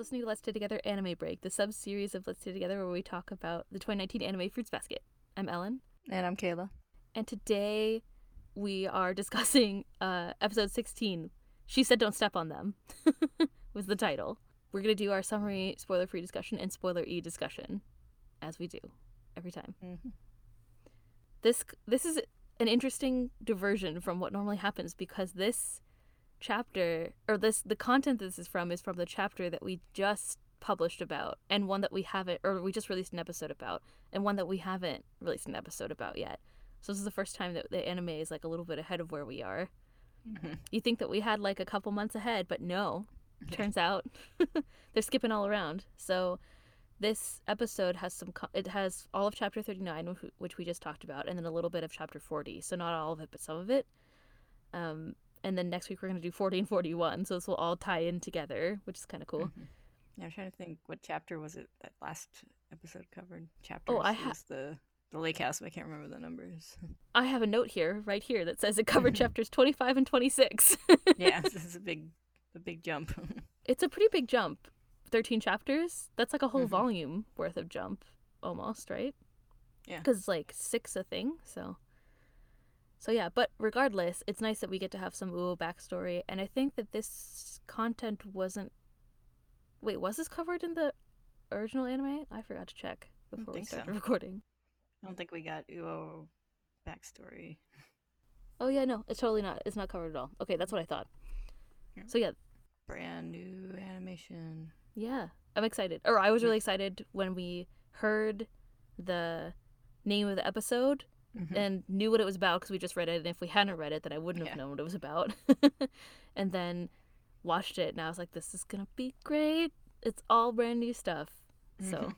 listening to Let's Stay Together Anime Break, the sub series of Let's Stay Together where we talk about the 2019 anime Fruits Basket. I'm Ellen. And I'm Kayla. And today we are discussing uh, episode 16. She said don't step on them, was the title. We're going to do our summary, spoiler free discussion, and spoiler e discussion, as we do every time. Mm-hmm. This, this is an interesting diversion from what normally happens because this chapter or this the content this is from is from the chapter that we just published about and one that we haven't or we just released an episode about and one that we haven't released an episode about yet. So this is the first time that the anime is like a little bit ahead of where we are. Mm-hmm. you think that we had like a couple months ahead but no. Turns out they're skipping all around. So this episode has some co- it has all of chapter 39 which we just talked about and then a little bit of chapter 40 so not all of it but some of it. Um and then next week we're going to do 40 and 41 so this will all tie in together which is kind of cool Mhm. Yeah, I'm trying to think what chapter was it that last episode covered? Chapter Oh, I have the the lake house, but I can't remember the numbers. i have a note here right here that says it covered chapters 25 and 26 yeah, this is a big a big jump. it's a pretty big jump 13 chapters that's like a whole Mhm. volume worth of jump almost right Yeah. because like six a thing so so yeah but regardless it's nice that we get to have some uo backstory and i think that this content wasn't wait was this covered in the original anime i forgot to check before we think so. started recording I don't think we got Uo backstory. oh yeah no it's totally not it's not covered at all okay that's what i thought Yeah. so yeah Brand new animation. Yeah, I'm excited. Or I was really excited when we heard the name of the episode Mhm. and knew what it was about because we just read it. And if we hadn't read it, then I wouldn't have Yeah. known what it was about. and then watched it, and I was like, "This is gonna be great. It's all brand new stuff." So Mhm.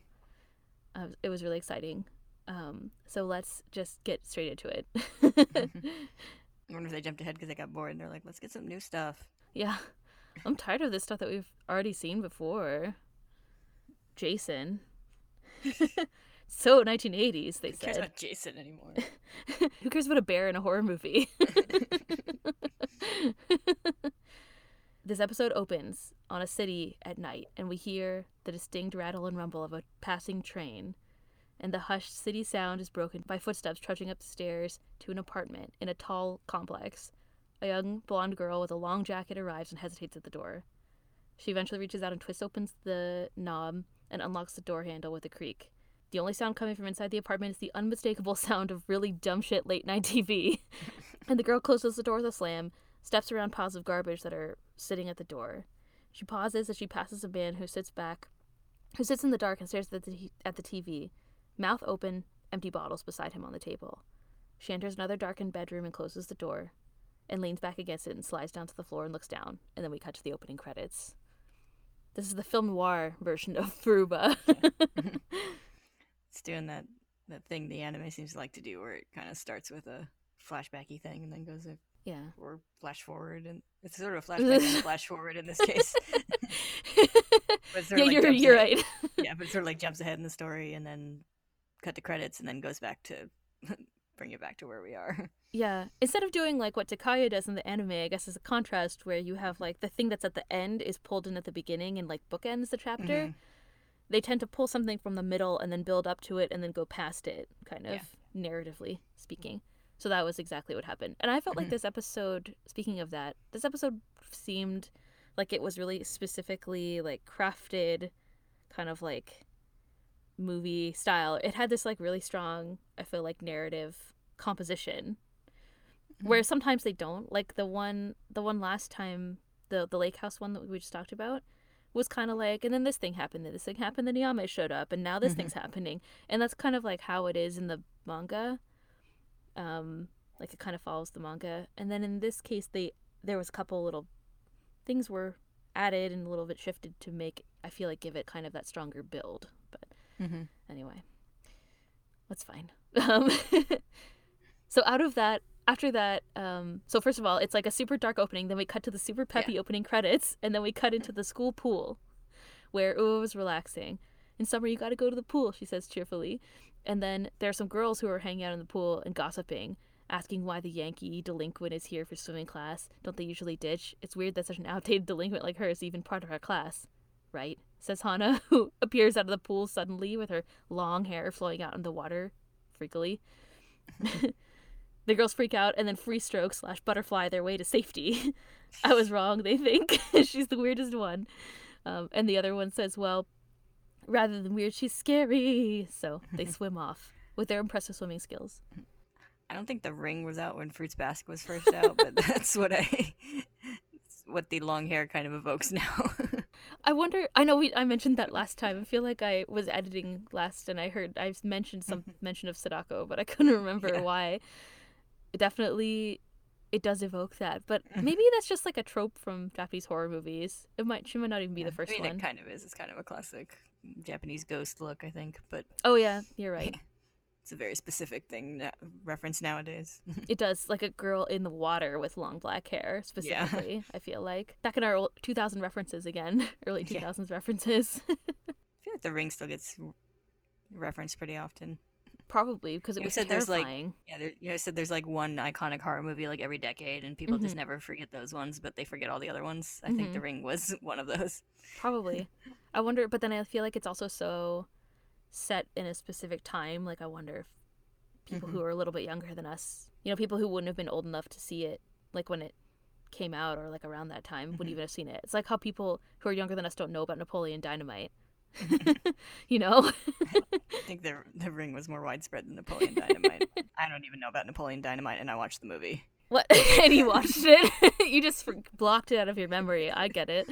uh, it was really exciting. Um, so let's just get straight into it. I wonder if they jumped ahead because they got bored and they're like, let's get some new stuff. yeah, I'm tired of this stuff that we've already seen before. Jason. so 1980s, they Who cares said. about Jason anymore? Who cares about a bear in a horror movie? this episode opens on a city at night, and we hear the distinct rattle and rumble of a passing train. And the hushed city sound is broken by footsteps trudging up the stairs to an apartment in a tall complex. A young blonde girl with a long jacket arrives and hesitates at the door. She eventually reaches out and twists open the knob and unlocks the door handle with a creak. The only sound coming from inside the apartment is the unmistakable sound of really dumb shit late night TV. and the girl closes the door with a slam, steps around piles of garbage that are sitting at the door. She pauses as she passes a man who sits back, who sits in the dark and stares at the, at the TV, mouth open, empty bottles beside him on the table. She enters another darkened bedroom and closes the door, and leans back against it and slides down to the floor and looks down. And then we cut to the opening credits. This is the film noir version of Furuba. it's doing that that thing the anime seems to like to do, where it kind of starts with a flashbacky thing and then goes a, yeah. or flash forward, and it's sort of a flashback and a flash forward in this case. But it sort yeah, like, you're you're ahead- right. yeah, but sort of like jumps ahead in the story and then cut the credits and then goes back to bring it back to where we are. Yeah. Instead of doing like what Takaya does in the anime, I guess is a contrast where you have like the thing that's at the end is pulled in at the beginning and like bookends the chapter. Mhm. They tend to pull something from the middle and then build up to it and then go past it, kind of Yeah. narratively speaking. So that was exactly what happened. And I felt like Mhm. this episode, speaking of that, this episode seemed like it was really specifically like crafted kind of like movie style. It had this like really strong, I feel like narrative composition where sometimes they don't like the one the one last time the the lake house one that we just talked about was kind of like and then this thing happened then this thing happened then Yame showed up and now this thing's happening. And that's kind of like how it is in the manga. Um like it kind of follows the manga. And then in this case they there was a couple little things were added and a little bit shifted to make I feel like give it kind of that stronger build. But Mhm. anyway that's fine. Um, so out of that after that um, so first of all it's like a super dark opening then we cut to the super peppy opening credits and then we cut into the school pool where Uo was relaxing. In summer you gotta go to the pool she says cheerfully. And then there are some girls who are hanging out in the pool and gossiping asking why the yankee delinquent is here for swimming class. Don't they usually ditch? It's weird that such an outdated delinquent like her is even part of our class. Right? Says Hana, who appears out of the pool suddenly with her long hair flowing out in the water, freakily. the girls freak out and then free stroke slash butterfly their way to safety. I was wrong, they think. she's the weirdest one. Um, and the other one says, well, rather than weird, she's scary. So they swim off with their impressive swimming skills. I don't think the ring was out when Fruits Basket was first out, but that's what I what the long hair kind of evokes now. I wonder. I know we. I mentioned that last time. I feel like I was editing last, and I heard I mentioned some mention of Sadako, but I couldn't remember yeah. why. Definitely, it does evoke that, but mm-hmm. maybe that's just like a trope from Japanese horror movies. It might. She might not even be yeah, the first I mean, one. It kind of is. It's kind of a classic Japanese ghost look, I think. But oh yeah, you're right. it's a very specific thing na- reference nowadays. it does like a girl in the water with long black hair specifically. Yeah. I feel like back in our old 2000 references again, early 2000s yeah. references. I feel like the ring still gets referenced pretty often. Probably because it you was said terrifying. There's like, yeah, there, you know, I said there's like one iconic horror movie like every decade, and people mm-hmm. just never forget those ones, but they forget all the other ones. I mm-hmm. think The mm-hmm. Ring was one of those. Probably. I wonder, but then I feel like it's also so set in a specific time. Like I wonder if people mm-hmm. who are a little bit younger than us, you know, people who wouldn't have been old enough to see it, like when it came out or like around that time, mm-hmm. wouldn't even have seen it. It's like how people who are younger than us don't know about Napoleon Dynamite. you know, I think the the ring was more widespread than Napoleon Dynamite. I don't even know about Napoleon Dynamite, and I watched the movie. What? and you watched it? you just blocked it out of your memory. I get it.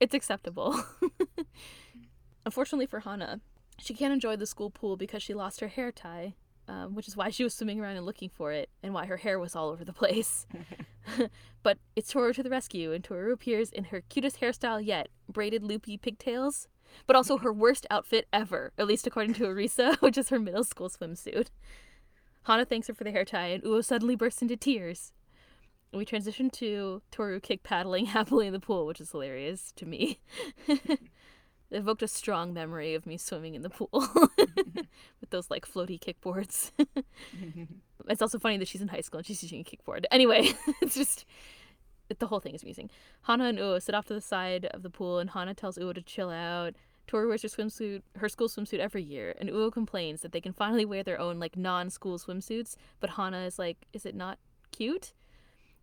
it's acceptable. Unfortunately for Hana, she can't enjoy the school pool because she lost her hair tie, um, which is why she was swimming around and looking for it, and why her hair was all over the place. but it's Toru to the rescue, and Toru appears in her cutest hairstyle yet braided loopy pigtails, but also her worst outfit ever, at least according to Arisa, which is her middle school swimsuit. Hana thanks her for the hair tie, and Uo suddenly bursts into tears. We transition to Toru kick paddling happily in the pool, which is hilarious to me. It evoked a strong memory of me swimming in the pool with those like floaty kickboards. it's also funny that she's in high school and she's using a kickboard. Anyway, it's just it, the whole thing is amusing. Hana and Uo sit off to the side of the pool, and Hana tells Uo to chill out. Toru wears her swimsuit, her school swimsuit every year, and Uo complains that they can finally wear their own like non-school swimsuits, but Hana is like, "Is it not cute?"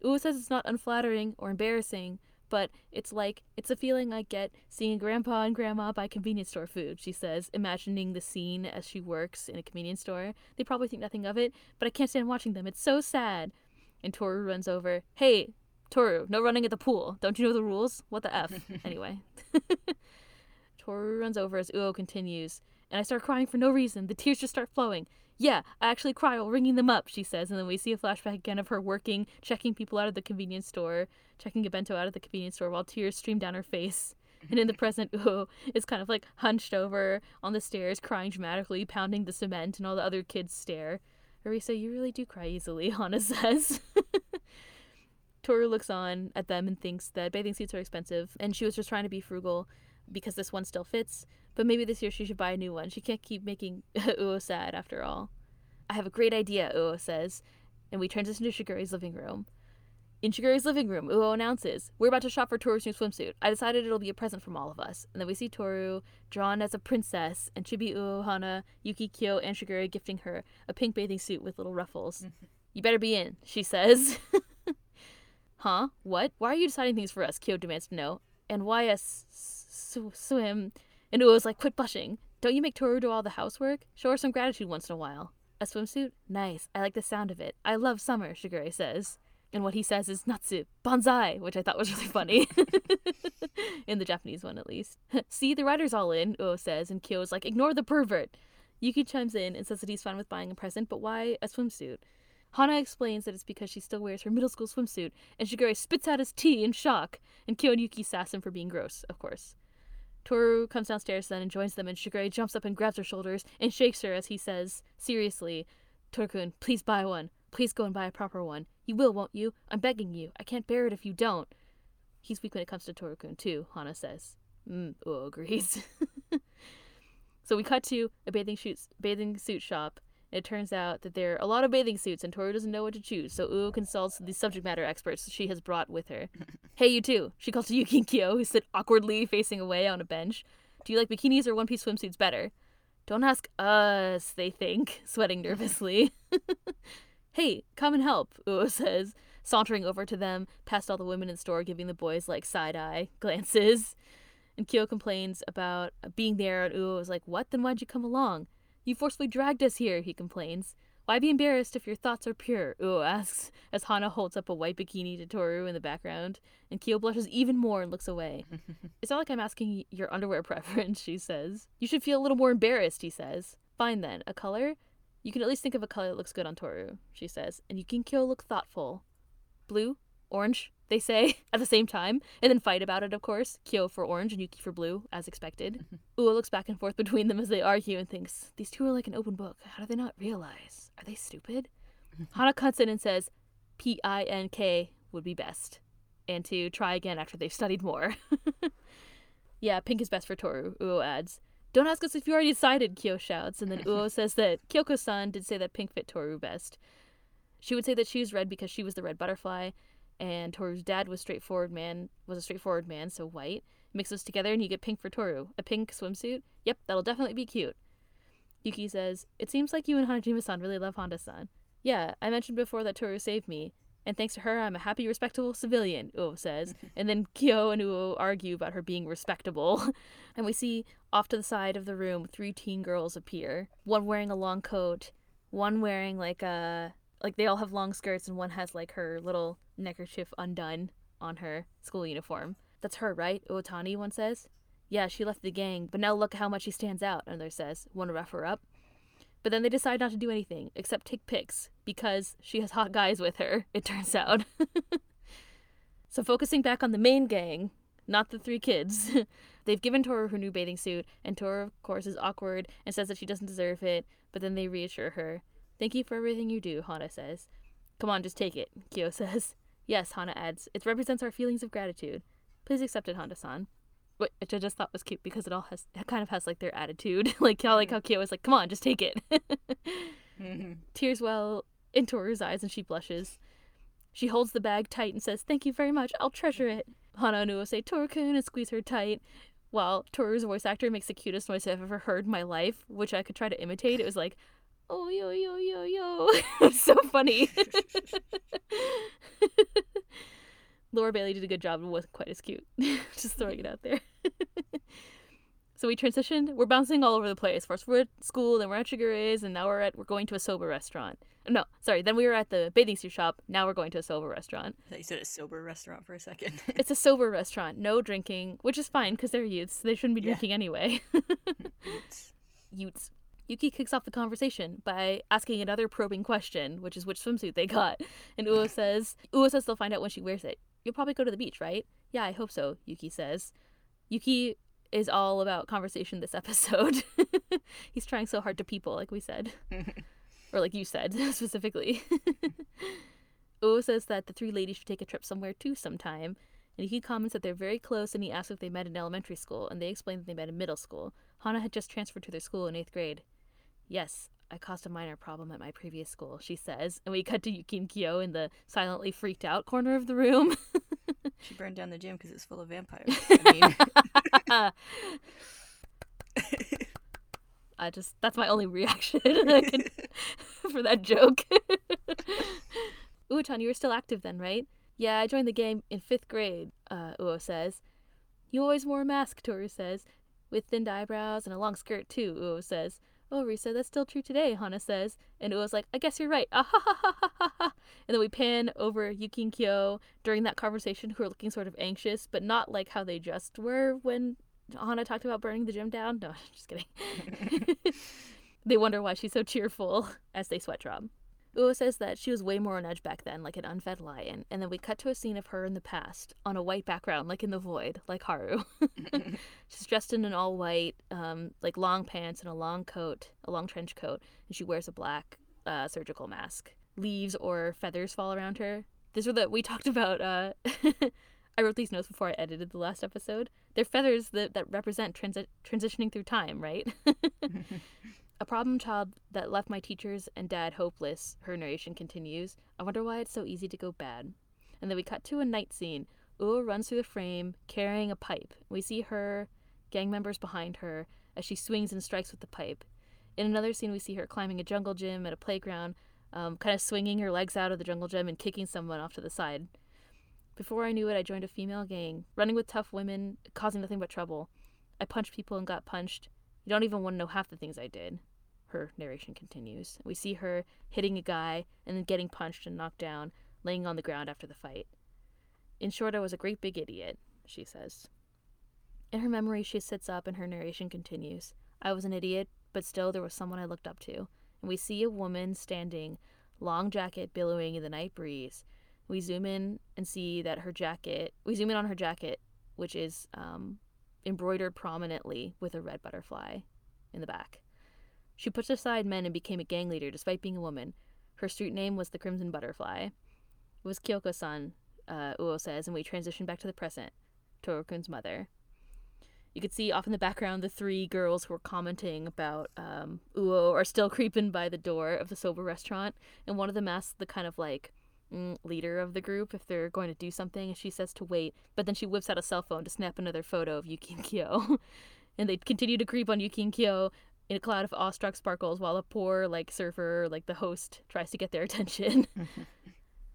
Uo says it's not unflattering or embarrassing, but it's like it's a feeling I get seeing grandpa and grandma buy convenience store food, she says, imagining the scene as she works in a convenience store. They probably think nothing of it, but I can't stand watching them. It's so sad. And Toru runs over. Hey, Toru, no running at the pool. Don't you know the rules? What the F? anyway. Toru runs over as Uo continues, and I start crying for no reason. The tears just start flowing. Yeah, I actually cry while ringing them up, she says, and then we see a flashback again of her working, checking people out of the convenience store, checking a bento out of the convenience store while tears stream down her face. And in the present, Uo is kind of like hunched over on the stairs, crying dramatically, pounding the cement, and all the other kids stare. Arisa, you really do cry easily, Hana says. Toru looks on at them and thinks that bathing suits are expensive, and she was just trying to be frugal because this one still fits, but maybe this year she should buy a new one. She can't keep making Uo sad after all. I have a great idea, Uo says, and we transition to Shigure's living room. In Shigure's living room, Uo announces, We're about to shop for Toru's new swimsuit. I decided it'll be a present from all of us. And then we see Toru drawn as a princess, and Chibi, Uo, Hana, Yuki, Kyo, and Shigure gifting her a pink bathing suit with little ruffles. you better be in, she says. huh? What? Why are you deciding things for us? Kyo demands to know. And why us sw- swim. And Uo's like, quit blushing. Don't you make Toru do all the housework? Show her some gratitude once in a while. A swimsuit? Nice. I like the sound of it. I love summer, Shigure says. And what he says is Natsu, Banzai, which I thought was really funny. in the Japanese one, at least. See, the writer's all in, Uo says, and Kyo's like, ignore the pervert. Yuki chimes in and says that he's fine with buying a present, but why a swimsuit? Hana explains that it's because she still wears her middle school swimsuit, and Shigure spits out his tea in shock, and Kyo and Yuki sass him for being gross, of course. Toru comes downstairs then and joins them, and Shigure jumps up and grabs her shoulders and shakes her as he says, seriously, Torukun, please buy one. Please go and buy a proper one. You will, won't you? I'm begging you. I can't bear it if you don't. He's weak when it comes to Torukun, too, Hana says. Mm, Uo agrees. so we cut to a bathing suit, bathing suit shop, It turns out that there are a lot of bathing suits, and Toru doesn't know what to choose, so Uo consults the subject matter experts she has brought with her. hey, you too. She calls to Yuki and Kyo, who sit awkwardly facing away on a bench. Do you like bikinis or one piece swimsuits better? Don't ask us, they think, sweating nervously. Hey, come and help, Uo says, sauntering over to them, past all the women in store, giving the boys like side eye glances. And Kyo complains about being there, and Uo is like, What? Then why'd you come along? You forcefully dragged us here, he complains. Why be embarrassed if your thoughts are pure? Uo asks, as Hana holds up a white bikini to Toru in the background, and Kyo blushes even more and looks away. it's not like I'm asking your underwear preference, she says. You should feel a little more embarrassed, he says. Fine then, a color? You can at least think of a color that looks good on Toru, she says, and Yuki and Kyo look thoughtful. Blue? Orange? They say at the same time, and then fight about it, of course. Kyo for orange and Yuki for blue, as expected. Uo looks back and forth between them as they argue and thinks, These two are like an open book. How do they not realize? Are they stupid? Hana cuts in and says, P I N K would be best, and to try again after they've studied more. yeah, pink is best for Toru, Uo adds. Don't ask us if you already decided, Kyo shouts, and then Uo says that Kyoko san did say that pink fit Toru best. She would say that she was red because she was the red butterfly, and Toru's dad was straightforward man was a straightforward man, so white. Mix those together and you get pink for Toru. A pink swimsuit? Yep, that'll definitely be cute. Yuki says, It seems like you and Hanajima-san really love Honda-san. Yeah, I mentioned before that Toru saved me, and thanks to her, I'm a happy, respectable civilian, Uo says. and then Kyo and Uo argue about her being respectable. and we see off to the side of the room three teen girls appear. One wearing a long coat, one wearing like a like they all have long skirts and one has like her little neckerchief undone on her school uniform. That's her, right? Uotani, one says. Yeah, she left the gang, but now look how much she stands out, another says. Want to rough her up? But then they decide not to do anything except take pics because she has hot guys with her, it turns out. so, focusing back on the main gang, not the three kids, they've given Toru her new bathing suit, and Toru, of course, is awkward and says that she doesn't deserve it, but then they reassure her. Thank you for everything you do, Hana says. Come on, just take it, Kyo says. Yes, Hana adds. It represents our feelings of gratitude. Please accept it, Honda san which I just thought was cute because it all has it kind of has like their attitude, like how like how Kyo was like, "Come on, just take it." mm-hmm. Tears well into Toru's eyes, and she blushes. She holds the bag tight and says, "Thank you very much. I'll treasure it." Hana and Uo say "Toru-kun" and squeeze her tight, while Toru's voice actor makes the cutest noise I've ever heard in my life, which I could try to imitate. It was like, "Oh yo yo yo yo," it's so funny. Laura Bailey did a good job and wasn't quite as cute. Just throwing it out there. so we transitioned. We're bouncing all over the place. First we're at school, then we're at Shigure's, and now we're at we're going to a sober restaurant. No, sorry. Then we were at the bathing suit shop. Now we're going to a sober restaurant. You said a sober restaurant for a second. it's a sober restaurant. No drinking, which is fine because they're youths. They shouldn't be drinking yeah. anyway. Youths. Yuki kicks off the conversation by asking another probing question, which is which swimsuit they got. And Uo says Uo says they'll find out when she wears it. You'll probably go to the beach, right? Yeah, I hope so, Yuki says. Yuki is all about conversation this episode. He's trying so hard to people, like we said. or like you said, specifically. Uo oh says that the three ladies should take a trip somewhere too sometime. And he comments that they're very close and he asks if they met in elementary school, and they explain that they met in middle school. Hana had just transferred to their school in eighth grade. Yes, I caused a minor problem at my previous school, she says, and we cut to Yuki Kyo in the silently freaked out corner of the room. she burned down the gym because it's full of vampires. I, mean... I just, that's my only reaction can, for that joke. Uo-chan, you were still active then, right? Yeah, I joined the game in fifth grade, uh, Uo says. You always wore a mask, Toru says, with thinned eyebrows and a long skirt too, Uo says. Oh, Risa, that's still true today, Hana says. And Uo's like, I guess you're right. Ah, ha, ha, ha, ha, ha. And then we pan over Yuki and Kyo during that conversation who are looking sort of anxious, but not like how they just were when Hana talked about burning the gym down. No, just kidding. they wonder why she's so cheerful as they sweat drop. Uo says that she was way more on edge back then, like an unfed lion, and then we cut to a scene of her in the past on a white background, like in the void, like Haru. She's dressed in an all white, um, like long pants and a long coat, a long trench coat, and she wears a black uh, surgical mask. Leaves or feathers fall around her. These were the we talked about. Uh, I wrote these notes before I edited the last episode. They're feathers that, that represent transi- transitioning through time, right? A problem child that left my teachers and dad hopeless, her narration continues. I wonder why it's so easy to go bad. And then we cut to a night scene. Uo runs through the frame carrying a pipe. We see her, gang members behind her, as she swings and strikes with the pipe. In another scene, we see her climbing a jungle gym at a playground, um, kind of swinging her legs out of the jungle gym and kicking someone off to the side. Before I knew it, I joined a female gang, running with tough women, causing nothing but trouble. I punched people and got punched. You don't even want to know half the things I did. Her narration continues. We see her hitting a guy and then getting punched and knocked down, laying on the ground after the fight. In short, I was a great big idiot, she says. In her memory, she sits up and her narration continues. I was an idiot, but still there was someone I looked up to. And we see a woman standing, long jacket billowing in the night breeze. We zoom in and see that her jacket, we zoom in on her jacket, which is um, embroidered prominently with a red butterfly in the back. She pushed aside men and became a gang leader despite being a woman. Her street name was the Crimson Butterfly. It was Kyoko san, uh, Uo says, and we transition back to the present. Torukun's mother. You could see off in the background the three girls who were commenting about um, Uo are still creeping by the door of the soba restaurant, and one of them asks the kind of like mm, leader of the group if they're going to do something, and she says to wait, but then she whips out a cell phone to snap another photo of Yuki and Kyo. and they continue to creep on Yuki and Kyo, in a cloud of awestruck sparkles while a poor like surfer like the host tries to get their attention.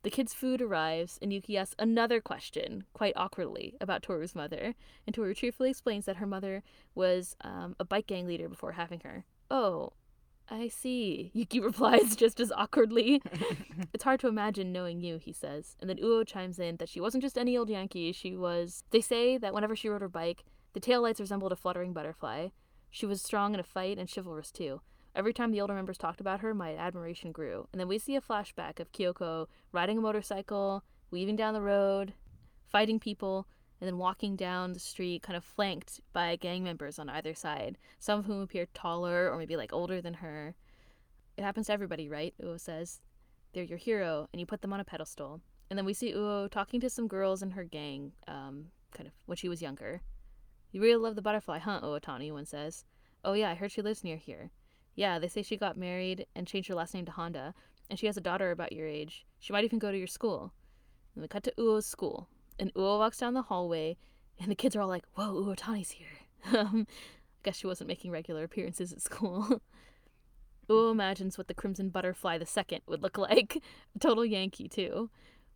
The kids food arrives and yuki asks another question quite awkwardly about toru's mother and toru cheerfully explains that her mother was um, a bike gang leader before having her. Oh i see yuki replies just as awkwardly. It's hard to imagine knowing you he says and then uo chimes in that she wasn't just any old yankee she was they say that whenever she rode her bike the taillights resembled a fluttering butterfly she was strong in a fight and chivalrous too. Every time the older members talked about her, my admiration grew. And then we see a flashback of Kyoko riding a motorcycle, weaving down the road, fighting people, and then walking down the street, kind of flanked by gang members on either side, some of whom appear taller or maybe like older than her. It happens to everybody, right? Uo says. They're your hero, and you put them on a pedestal. And then we see Uo talking to some girls in her gang, um, kind of when she was younger. You really love the butterfly, huh? Uotani one says. Oh yeah, I heard she lives near here. Yeah, they say she got married and changed her last name to Honda, and she has a daughter about your age. She might even go to your school. And we cut to Uo's school, and Uo walks down the hallway, and the kids are all like, "Whoa, Uotani's here." um, I guess she wasn't making regular appearances at school. Uo imagines what the Crimson Butterfly the Second would look like. Total Yankee too.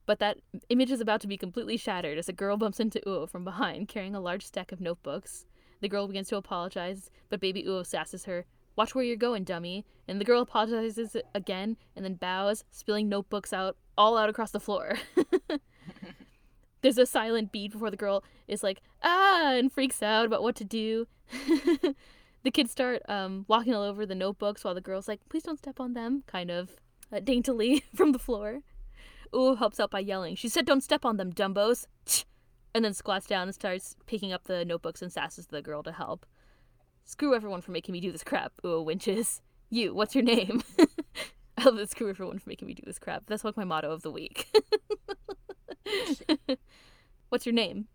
But that image is about to be completely shattered as a girl bumps into Uo from behind, carrying a large stack of notebooks. The girl begins to apologize, but baby Uo sasses her. Watch where you're going, dummy. And the girl apologizes again and then bows, spilling notebooks out all out across the floor. There's a silent beat before the girl is like, ah, and freaks out about what to do. the kids start um, walking all over the notebooks while the girl's like, please don't step on them, kind of uh, daintily from the floor. Uo helps out by yelling, She said don't step on them, dumbos! And then squats down and starts picking up the notebooks and sasses the girl to help. Screw everyone for making me do this crap, Uo winches. You, what's your name? I love this screw everyone for making me do this crap. That's like my motto of the week. what's your name?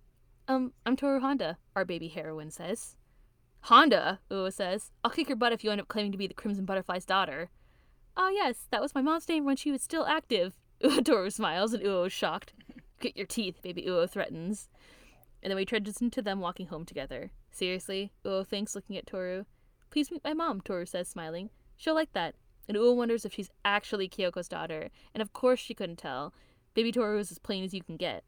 Um, I'm Toru Honda, our baby heroine says. Honda, Uo says. I'll kick your butt if you end up claiming to be the Crimson Butterfly's daughter. Ah, yes, that was my mom's name when she was still active. Toru smiles and Uo is shocked. Get your teeth, baby Uo threatens. And then we transition to them walking home together. Seriously? Uo thinks, looking at Toru. Please meet my mom, Toru says, smiling. She'll like that. And Uo wonders if she's actually Kyoko's daughter. And of course she couldn't tell. Baby Toru is as plain as you can get.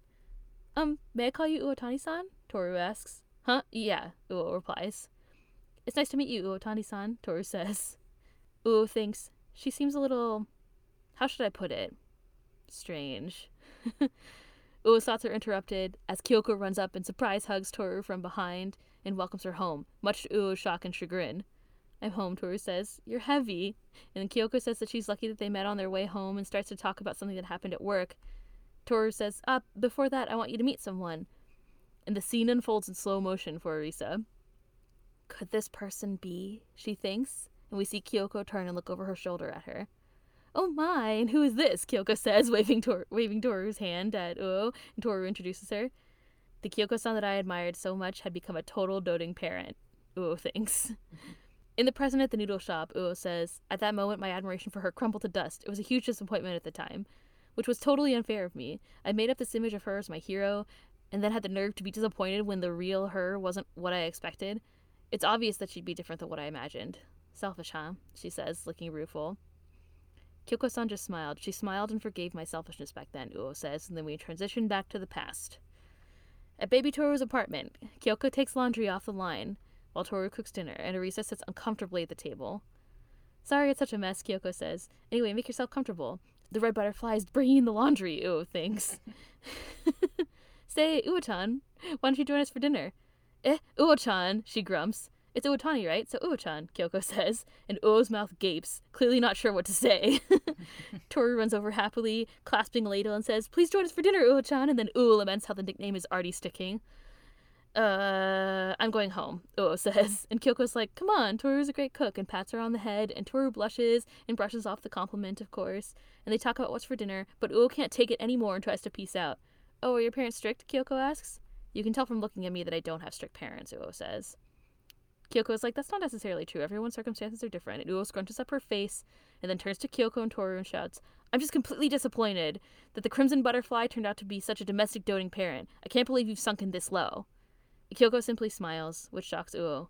Um, may I call you Uotani-san? Toru asks. Huh? Yeah, Uo replies. It's nice to meet you, Uotani-san, Toru says. Uo thinks, she seems a little... How should I put it? Strange. Uo's thoughts are interrupted as Kyoko runs up and surprise hugs Toru from behind and welcomes her home, much to Uo's shock and chagrin. I'm home, Toru says. You're heavy. And Kyoko says that she's lucky that they met on their way home and starts to talk about something that happened at work. Toru says, Ah, before that, I want you to meet someone. And the scene unfolds in slow motion for Arisa. Could this person be? She thinks, and we see Kyoko turn and look over her shoulder at her. Oh my, and who is this? Kyoko says, waving, Tor- waving Toru's hand at Uo, and Toru introduces her. The Kyoko san that I admired so much had become a total doting parent, Uo thinks. In the present at the noodle shop, Uo says, At that moment, my admiration for her crumbled to dust. It was a huge disappointment at the time, which was totally unfair of me. I made up this image of her as my hero, and then had the nerve to be disappointed when the real her wasn't what I expected. It's obvious that she'd be different than what I imagined. Selfish, huh? She says, looking rueful. Kyoko san just smiled. She smiled and forgave my selfishness back then, Uo says, and then we transition back to the past. At Baby Toru's apartment, Kyoko takes laundry off the line while Toru cooks dinner, and Arisa sits uncomfortably at the table. Sorry it's such a mess, Kyoko says. Anyway, make yourself comfortable. The red butterfly is bringing the laundry, Uo thinks. Say, Uo-chan, why don't you join us for dinner? Eh, Uo-chan, she grumps. It's Uotani, right? So Uo-chan, Kyoko says, and Uo's mouth gapes, clearly not sure what to say. Toru runs over happily, clasping ladle, and says, Please join us for dinner, Uo-chan, and then Uo laments how the nickname is already sticking. Uh, I'm going home, Uo says. And Kyoko's like, Come on, Toru's a great cook, and pats her on the head, and Toru blushes and brushes off the compliment, of course. And they talk about what's for dinner, but Uo can't take it anymore and tries to peace out. Oh, are your parents strict? Kyoko asks. You can tell from looking at me that I don't have strict parents, Uo says. Kyoko is like, that's not necessarily true. Everyone's circumstances are different. And Uo scrunches up her face and then turns to Kyoko and Toru and shouts, I'm just completely disappointed that the Crimson Butterfly turned out to be such a domestic doting parent. I can't believe you've sunken this low. Kyoko simply smiles, which shocks Uo.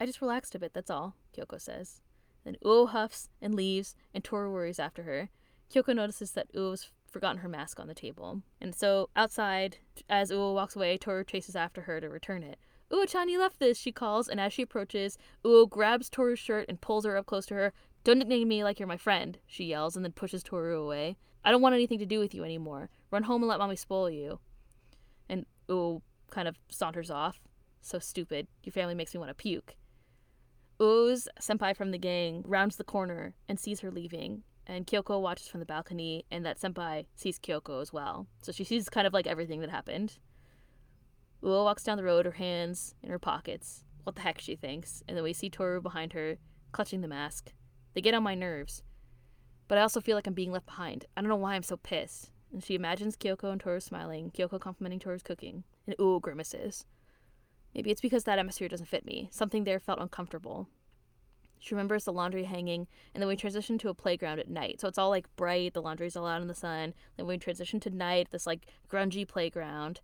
I just relaxed a bit, that's all, Kyoko says. Then Uo huffs and leaves, and Toru worries after her. Kyoko notices that Uo's forgotten her mask on the table. And so, outside, as Uo walks away, Toru chases after her to return it. Uo-chan, you left this, she calls, and as she approaches, Uo grabs Toru's shirt and pulls her up close to her. Don't nickname me like you're my friend, she yells, and then pushes Toru away. I don't want anything to do with you anymore. Run home and let mommy spoil you. And Uo kind of saunters off. So stupid. Your family makes me want to puke. Uo's senpai from the gang rounds the corner and sees her leaving, and Kyoko watches from the balcony, and that senpai sees Kyoko as well. So she sees kind of like everything that happened. Uo walks down the road, her hands in her pockets. What the heck, she thinks. And then we see Toru behind her, clutching the mask. They get on my nerves. But I also feel like I'm being left behind. I don't know why I'm so pissed. And she imagines Kyoko and Toru smiling, Kyoko complimenting Toru's cooking, and Uo grimaces. Maybe it's because that atmosphere doesn't fit me. Something there felt uncomfortable. She remembers the laundry hanging, and then we transition to a playground at night. So it's all like bright, the laundry's all out in the sun. Then we transition to night, this like grungy playground.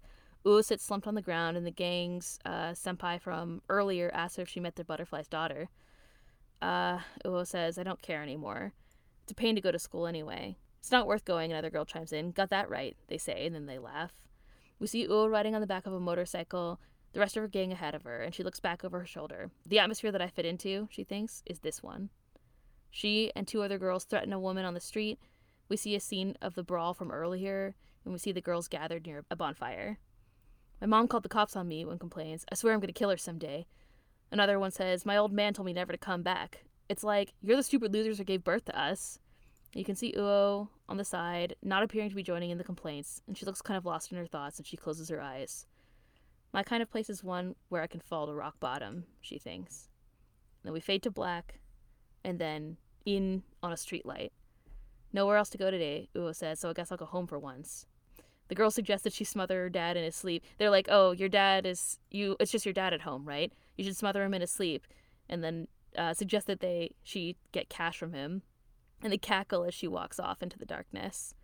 Uo sits slumped on the ground, and the gang's uh, senpai from earlier asks her if she met the butterfly's daughter. Uh, Uo says, I don't care anymore. It's a pain to go to school anyway. It's not worth going, another girl chimes in. Got that right, they say, and then they laugh. We see Uo riding on the back of a motorcycle, the rest of her gang ahead of her, and she looks back over her shoulder. The atmosphere that I fit into, she thinks, is this one. She and two other girls threaten a woman on the street. We see a scene of the brawl from earlier, and we see the girls gathered near a bonfire. My mom called the cops on me, one complains. I swear I'm going to kill her someday. Another one says, My old man told me never to come back. It's like, you're the stupid losers that gave birth to us. You can see Uo on the side, not appearing to be joining in the complaints, and she looks kind of lost in her thoughts and she closes her eyes. My kind of place is one where I can fall to rock bottom, she thinks. Then we fade to black, and then in on a street light. Nowhere else to go today, Uo says, so I guess I'll go home for once. The girl suggests that she smother her dad in his sleep. They're like, "Oh, your dad is you. It's just your dad at home, right? You should smother him in his sleep." And then uh, suggest that they she get cash from him, and they cackle as she walks off into the darkness.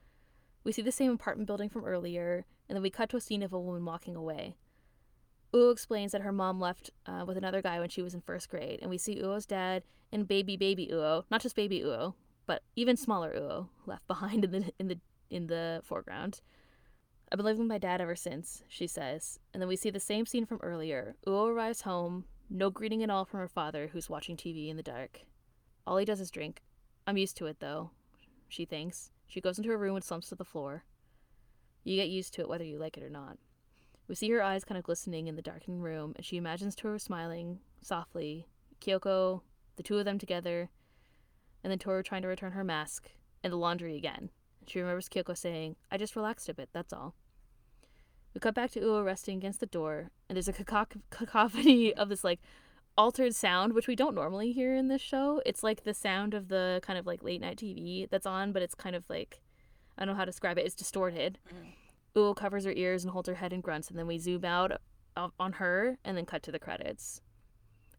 We see the same apartment building from earlier, and then we cut to a scene of a woman walking away. Uo explains that her mom left uh, with another guy when she was in first grade, and we see Uo's dad and baby baby Uo, not just baby Uo, but even smaller Uo, left behind in the in the in the foreground. I've been living with my dad ever since, she says. And then we see the same scene from earlier. Uo arrives home, no greeting at all from her father, who's watching TV in the dark. All he does is drink. I'm used to it, though, she thinks. She goes into her room and slumps to the floor. You get used to it whether you like it or not. We see her eyes kind of glistening in the darkened room, and she imagines Toru smiling softly, Kyoko, the two of them together, and then Toru trying to return her mask, and the laundry again. She remembers Kyoko saying, I just relaxed a bit, that's all. We cut back to Uo resting against the door, and there's a cacophony of this like altered sound, which we don't normally hear in this show. It's like the sound of the kind of like late night TV that's on, but it's kind of like I don't know how to describe it. It's distorted. Mm. Uo covers her ears and holds her head and grunts, and then we zoom out on her and then cut to the credits.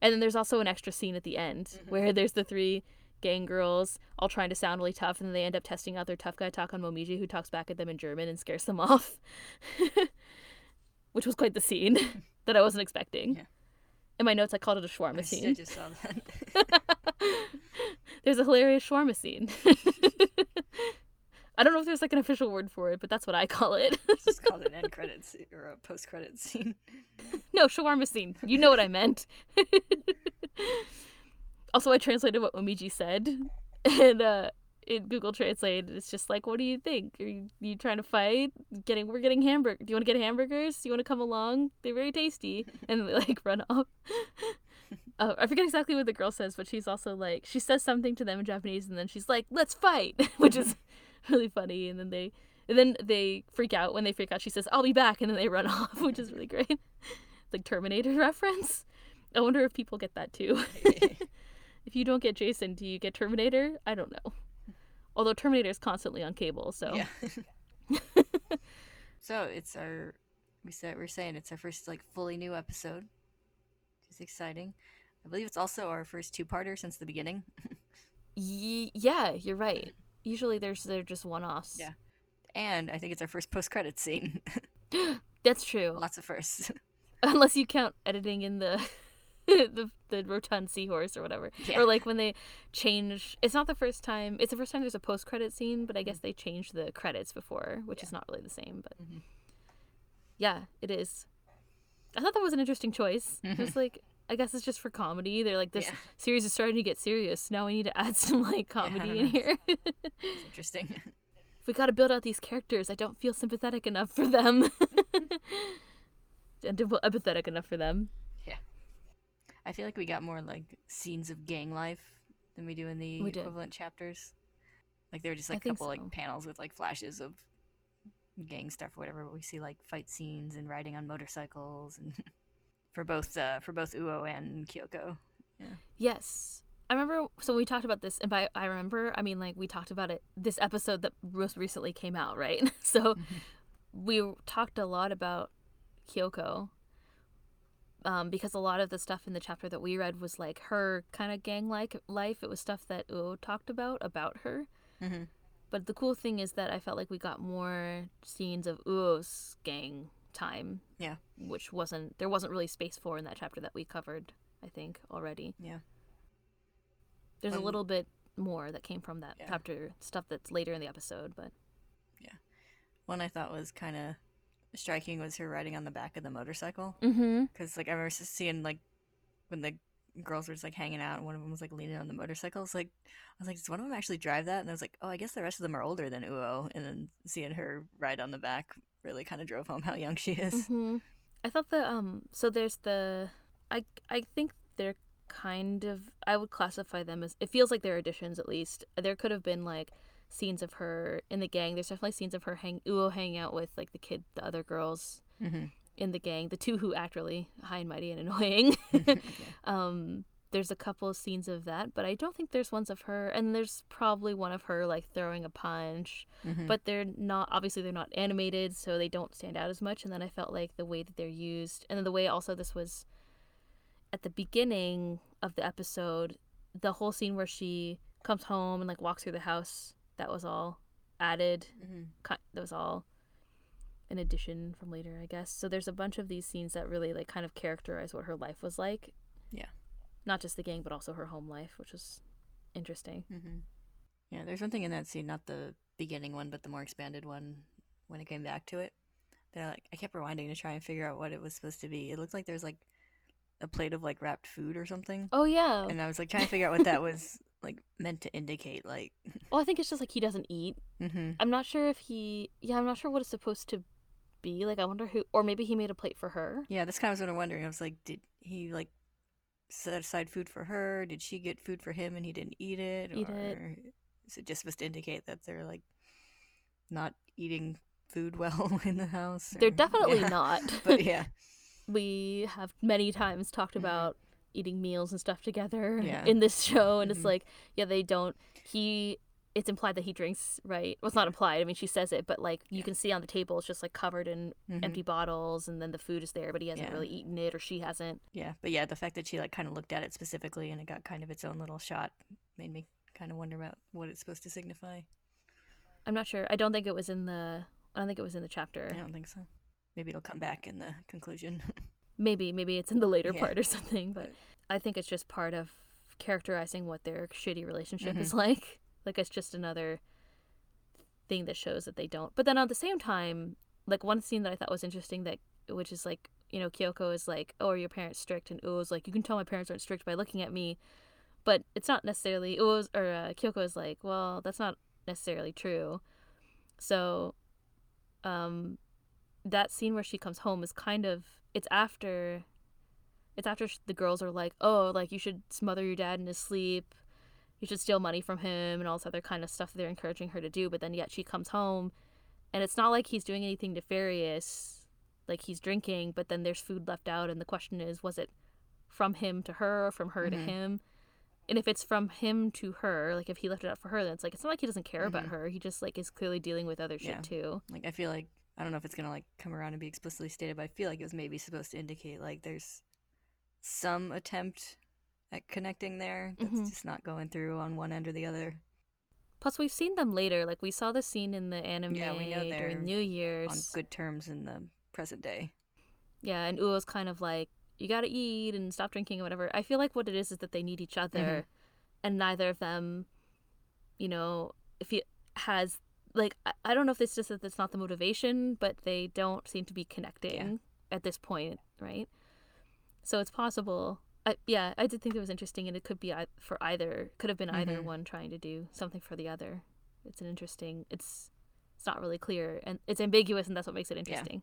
And then there's also an extra scene at the end Mhm. where there's the three gang girls all trying to sound really tough, and then they end up testing out their tough guy talk on Momiji, who talks back at them in German and scares them off, which was quite the scene that I wasn't expecting. Yeah. In my notes, I called it a shawarma I scene. just saw that. there's a hilarious shawarma scene. I don't know if there's like an official word for it, but that's what I call it. It's just called an end credits or a post credit scene. no, shawarma scene. You know what I meant. also, I translated what Momiji said, and uh, in Google Translate, it's just like, "What do you think? Are you, you trying to fight? Getting we're getting hamburger. Do you want to get hamburgers? Do you want to come along? They're very tasty." And they like run off. Uh, I forget exactly what the girl says, but she's also like she says something to them in Japanese, and then she's like, "Let's fight," which is really funny. And then they and then they freak out. When they freak out, she says, "I'll be back," and then they run off, which is really great. Like Terminator reference. I wonder if people get that too. if you don't get Jason, do you get Terminator? I don't know. Although Terminator is constantly on cable, so Yeah. so it's our we said we're saying it's our first like fully new episode. Which is exciting. I believe it's also our first two parter since the beginning. Ye- yeah, you're right. Usually there's they're just one offs. Yeah. And I think it's our first post credit scene. That's true. Lots of firsts. Unless you count editing in the the the rotund seahorse or whatever. Yeah. Or like when they change it's not the first time it's the first time there's a post credit scene, but I guess they changed the credits before, which Yeah. is not really the same, but Mhm. yeah, it is. I thought that was an interesting choice. Mhm. was like I guess it's just for comedy. They're like this Yeah. series is starting to get serious. Now we need to add some like comedy don't in here. It's interesting. we got to build out these characters. I don't feel sympathetic enough for them. and empathetic enough for them. I feel like we got more like scenes of gang life than we do in the equivalent chapters. Like there were just like a couple so. like panels with like flashes of gang stuff or whatever. But we see like fight scenes and riding on motorcycles and for both uh, for both Uo and Kyoko. Yes. I remember, so we talked about this, and by I remember, I mean like we talked about it this episode that most recently came out, right? So we talked a lot about Kyoko um, because a lot of the stuff in the chapter that we read was like her kind of gang like life. It was stuff that Uo talked about, about her. Mm-hmm. But the cool thing is that I felt like we got more scenes of Uo's gang time. Yeah. Which wasn't, there wasn't really space for in that chapter that we covered, I think, already. Yeah. There's a little bit more that came from that Yeah. chapter stuff that's later in the episode, but Yeah. One I thought was kind of striking was her riding on the back of the motorcycle mm-hmm. because like I remember seeing like when the girls were just like hanging out and one of them was like leaning on the motorcycle. It's like I was like, does one of them actually drive that? And I was like, oh, I guess the rest of them are older than Uo. And then seeing her ride on the back really kind of drove home how young she is. hmm I thought the um so there's the I I think they're kind of I would classify them as it feels like they're additions at least. There could have been like scenes of her in the gang. There's definitely scenes of her hang Uo hanging out with like the kid the other girls Mm-hmm. in the gang, the two who act really high and mighty and annoying. um there's a couple of scenes of that, but I don't think there's ones of her and there's probably one of her like throwing a punch Mm-hmm. but they're not obviously they're not animated so they don't stand out as much and then i felt like the way that they're used and then the way also this was at the beginning of the episode the whole scene where she comes home and like walks through the house that was all added mm-hmm. ki- that was all an addition from later i guess so there's a bunch of these scenes that really like kind of characterize what her life was like Yeah. not just the gang but also her home life which was interesting Mm-hmm. Yeah, there's one thing in that scene, not the beginning one, but the more expanded one when it came back to it. That I, like I kept rewinding to try and figure out what it was supposed to be. It looked like there's like a plate of like wrapped food or something. oh yeah And I was like trying to figure out what that was like meant to indicate. Like, well i think it's just like he doesn't eat mm-hmm. I'm not sure if he. Yeah, I'm not sure what it's supposed to be. Like, I wonder who. Or maybe he made a plate for her. yeah, that's kind of what I'm wondering. I was like, did he like set aside food for her? Did she get food for him and he didn't eat it? Eat or it. is it just supposed to indicate that they're like not eating food well in the house? They're definitely Yeah. not. But yeah. we have many times talked Mhm. about eating meals and stuff together Yeah. in this show, and it's Mhm. like, yeah, they don't. He it's implied that he drinks, right? Well, it's not implied. I mean, she says it, but like you Yeah. can see on the table, it's just like covered in Mhm. empty bottles, and then the food is there, but he hasn't Yeah. really eaten it, or she hasn't. Yeah, but yeah, the fact that she like kind of looked at it specifically and it got kind of its own little shot made me kind of wonder about what it's supposed to signify. I'm not sure. I don't think it was in the. I don't think it was in the chapter. I don't think so. Maybe it'll come back in the conclusion. Maybe, maybe it's in the later Yeah. part or something. But I think it's just part of characterizing what their shitty relationship Mhm. is like. Like it's just another thing that shows that they don't. But then at the same time, like one scene that I thought was interesting that which is like you know Kyoko is like, "Oh, are your parents strict?" And Uo's like, "You can tell my parents aren't strict by looking at me." But it's not necessarily Uo's or uh, Kyoko is like, "Well, that's not necessarily true." So, um, that scene where she comes home is kind of it's after it's after the girls are like oh like you should smother your dad in his sleep you should steal money from him and all this other kind of stuff that they're encouraging her to do but then yet she comes home and it's not like he's doing anything nefarious like he's drinking but then there's food left out and the question is was it from him to her or from her to Mhm. him and if it's from him to her like if he left it out for her then it's like it's not like he doesn't care about Mhm. her he just like is clearly dealing with other shit Yeah. too like I feel like I don't know if it's gonna like come around and be explicitly stated, but I feel like it was maybe supposed to indicate like there's some attempt at connecting there that's Mhm. just not going through on one end or the other. Plus, we've seen them later. Like we saw the scene in the anime Yeah, we know during New Year's. On good terms in the present day. Yeah, and Uo's kind of like, "You gotta eat and stop drinking or whatever." I feel like what it is is that they need each other, Mhm. and neither of them, you know, if he has like, I, I don't know if it's just that that's not the motivation, but they don't seem to be connecting at this point, right? So it's possible. I, yeah, I did think it was interesting, and it could be for either. Could have been either Mhm. one trying to do something for the other. It's an interesting. It's it's not really clear, and it's ambiguous, and that's what makes it interesting.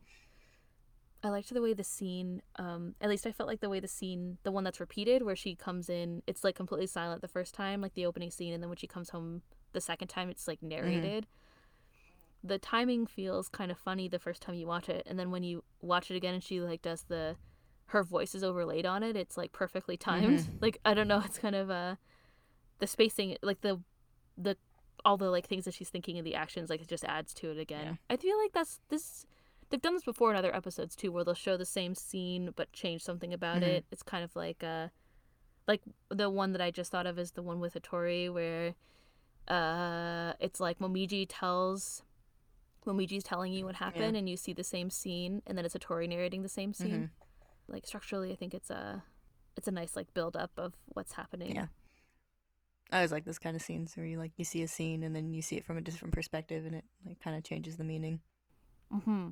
I liked the way the scene. Um, at least I felt like the way the scene, the one that's repeated, where she comes in, it's like completely silent the first time, like the opening scene, and then when she comes home the second time, it's like narrated. The timing feels kind of funny the first time you watch it, and then when you watch it again, and she like does the her voice is overlaid on it. It's like perfectly timed. Mhm. Like I don't know. It's kind of uh the spacing, like the the all the like things that she's thinking and the actions, like it just adds to it again. Yeah. I feel like that's this. They've done this before in other episodes too, where they'll show the same scene but change something about Mhm. it. It's kind of like uh like the one that I just thought of is the one with Hattori where uh it's like Momiji tells Momiji's telling you what happened and you see the same scene and then it's Hattori narrating the same scene. Mhm. Like structurally I think it's a it's a nice like build up of what's happening. Yeah. I always like this kind of scenes where you like you see a scene and then you see it from a different perspective and it like kind of changes the meaning. Mm-hmm.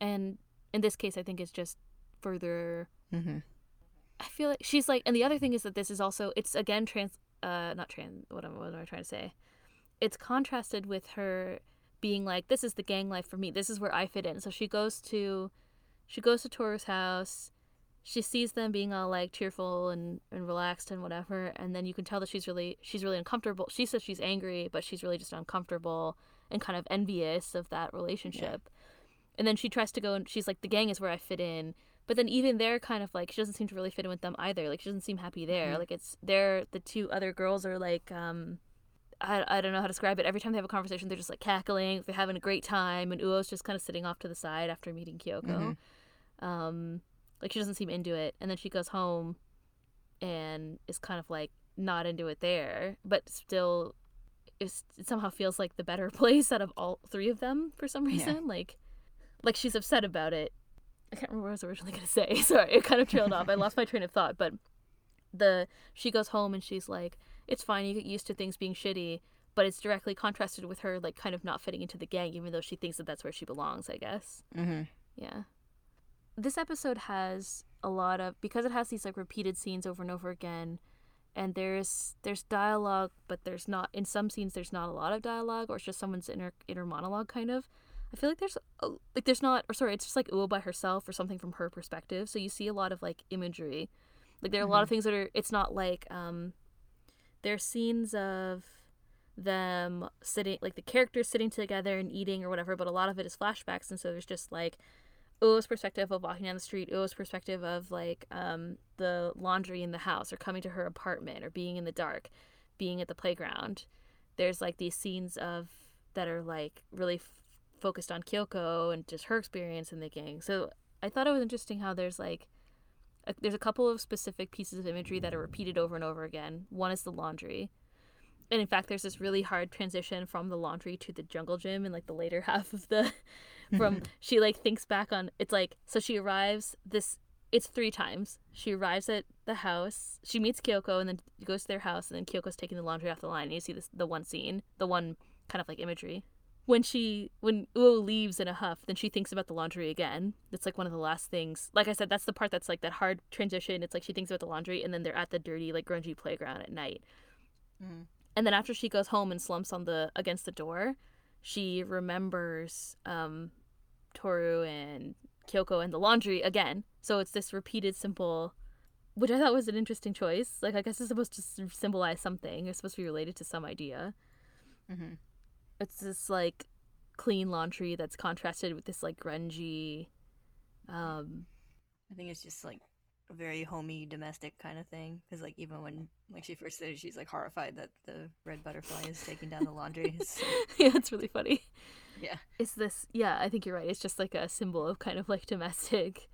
And in this case I think it's just further Mm-hmm. I feel like she's like, and the other thing is that this is also it's again trans, uh, not trans. What am, what am I trying to say? It's contrasted with her being like, this is the gang life for me. This is where I fit in. So she goes to, she goes to Toru's house. She sees them being all like cheerful and, and relaxed and whatever, and then you can tell that she's really she's really uncomfortable. She says she's angry, but she's really just uncomfortable and kind of envious of that relationship. And then she tries to go and she's like, the gang is where I fit in. But then even they're kind of like she doesn't seem to really fit in with them either. Like she doesn't seem happy there. Mhm. Like it's they're the two other girls are like um I, I don't know how to describe it. Every time they have a conversation, they're just like cackling. They're having a great time, and Uo's just kind of sitting off to the side after meeting Kyoko. Um, like she doesn't seem into it, and then she goes home, and is kind of like not into it there, but still, it somehow feels like the better place out of all three of them for some Yeah. reason. Like, like she's upset about it. I can't remember what I was originally gonna say. Sorry, it kind of trailed off. I lost my train of thought. But the she goes home and she's like, "It's fine. You get used to things being shitty." But it's directly contrasted with her like kind of not fitting into the gang, even though she thinks that that's where she belongs. I guess. Mm-hmm. Yeah. This episode has a lot of because it has these like repeated scenes over and over again and there's there's dialogue but there's not in some scenes there's not a lot of dialogue or it's just someone's inner inner monologue kind of. I feel like there's a, like there's not or sorry, it's just like Uo by herself or something from her perspective. So you see a lot of like imagery. Like there are a lot of things that are it's not like um there's scenes of them sitting like the characters sitting together and eating or whatever, but a lot of it is flashbacks and so there's just like Uo's perspective of walking down the street, Uo's perspective of like um the laundry in the house or coming to her apartment or being in the dark, being at the playground. there's like these scenes of that are like really f- focused on Kyoko and just her experience in the gang. So I thought it was interesting how there's like a, there's a couple of specific pieces of imagery that are repeated over and over again. One is the laundry. And in fact, there's this really hard transition from the laundry to the jungle gym in like the later half of the from she like thinks back on it's like so she arrives this it's three times. She arrives at the house. She meets Kyoko and then goes to their house and then Kyoko's taking the laundry off the line and you see this the one scene, the one kind of like imagery. When she when Uo leaves in a huff, then she thinks about the laundry again. It's like one of the last things. Like I said, that's the part that's like that hard transition. It's like she thinks about the laundry and then they're at the dirty like grungy playground at night. Mhm. And then after she goes home and slumps on the against the door, she remembers um Toru and Kyoko and the laundry again. So it's this repeated simple which I thought was an interesting choice. Like I guess it's supposed to symbolize something. It's supposed to be related to some idea. hmm It's this like clean laundry that's contrasted with this like grungy um I think it's just like a very homey, domestic kind of thing. Because like even when like she first said it, she's like horrified that the red butterfly is taking down the laundry. It's, yeah, it's really funny. yeah. It's this yeah, I think you're right. It's just like a symbol of kind of like domestic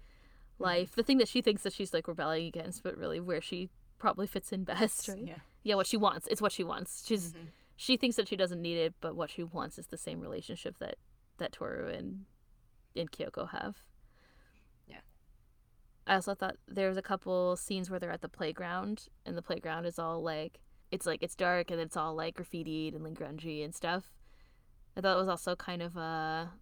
life. The thing that she thinks that she's like rebelling against, but really where she probably fits in best, right? Yeah. Yeah, what she wants. It's what she wants. She's Mhm. She thinks that she doesn't need it, but what she wants is the same relationship that that Toru and and Kyoko have. Yeah. I also thought there was a couple scenes where they're at the playground, and the playground is all like it's like it's dark and it's all like graffitied and like grungy and stuff. I thought it was also kind of a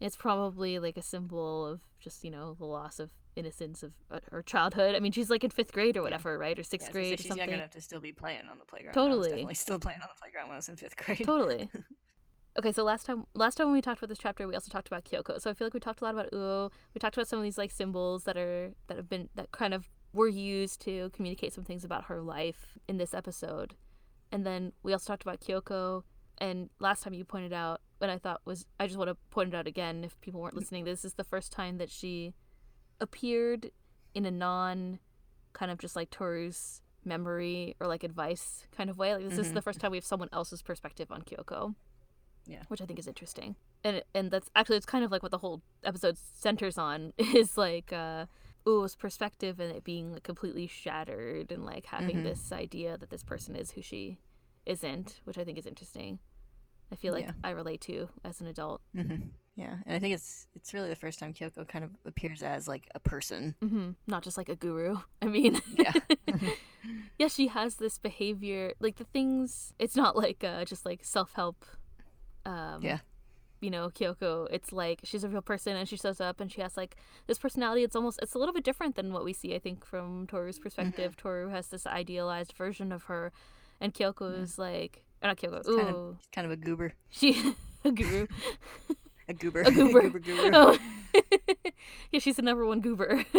it's probably like a symbol of just you know the loss of innocence of uh, her childhood. I mean, she's like in fifth grade or whatever, right, or sixth I was gonna say grade or she's something. young enough to still be playing on the playground. Totally. definitely still playing on the playground when I was in fifth grade. totally. Okay, so last time last time when we talked about this chapter, we also talked about Kyoko. So I feel like we talked a lot about Uo. We talked about some of these like symbols that are that have been that kind of were used to communicate some things about her life in this episode. And then we also talked about Kyoko. And last time you pointed out, what I thought was, I just want to point it out again if people weren't listening. This is the first time that she appeared in a non kind of just like Toru's memory or like advice kind of way. Like this is Mhm. the first time we have someone else's perspective on Kyoko Yeah. which I think is interesting. And and that's actually it's kind of like what the whole episode centers on is like uh Uo's perspective and it being like completely shattered and like having Mhm. this idea that this person is who she isn't, which I think is interesting. I feel like Yeah. I relate to as an adult. hmm Yeah, and I think it's it's really the first time Kyoko kind of appears as like a person. hmm Not just like a guru. I mean, Yeah. Yeah, she has this behavior, like the things. It's not like uh, just like self help. Um, Yeah. You know, Kyoko. It's like she's a real person, and she shows up, and she has like this personality. It's almost it's a little bit different than what we see. I think from Toru's perspective, Toru has this idealized version of her, and Kyoko is like, or not Kyoko. It's Ooh, kind of kind of a goober, she a guru. A goober, A goober. goober, goober. oh. yeah, she's the number one goober.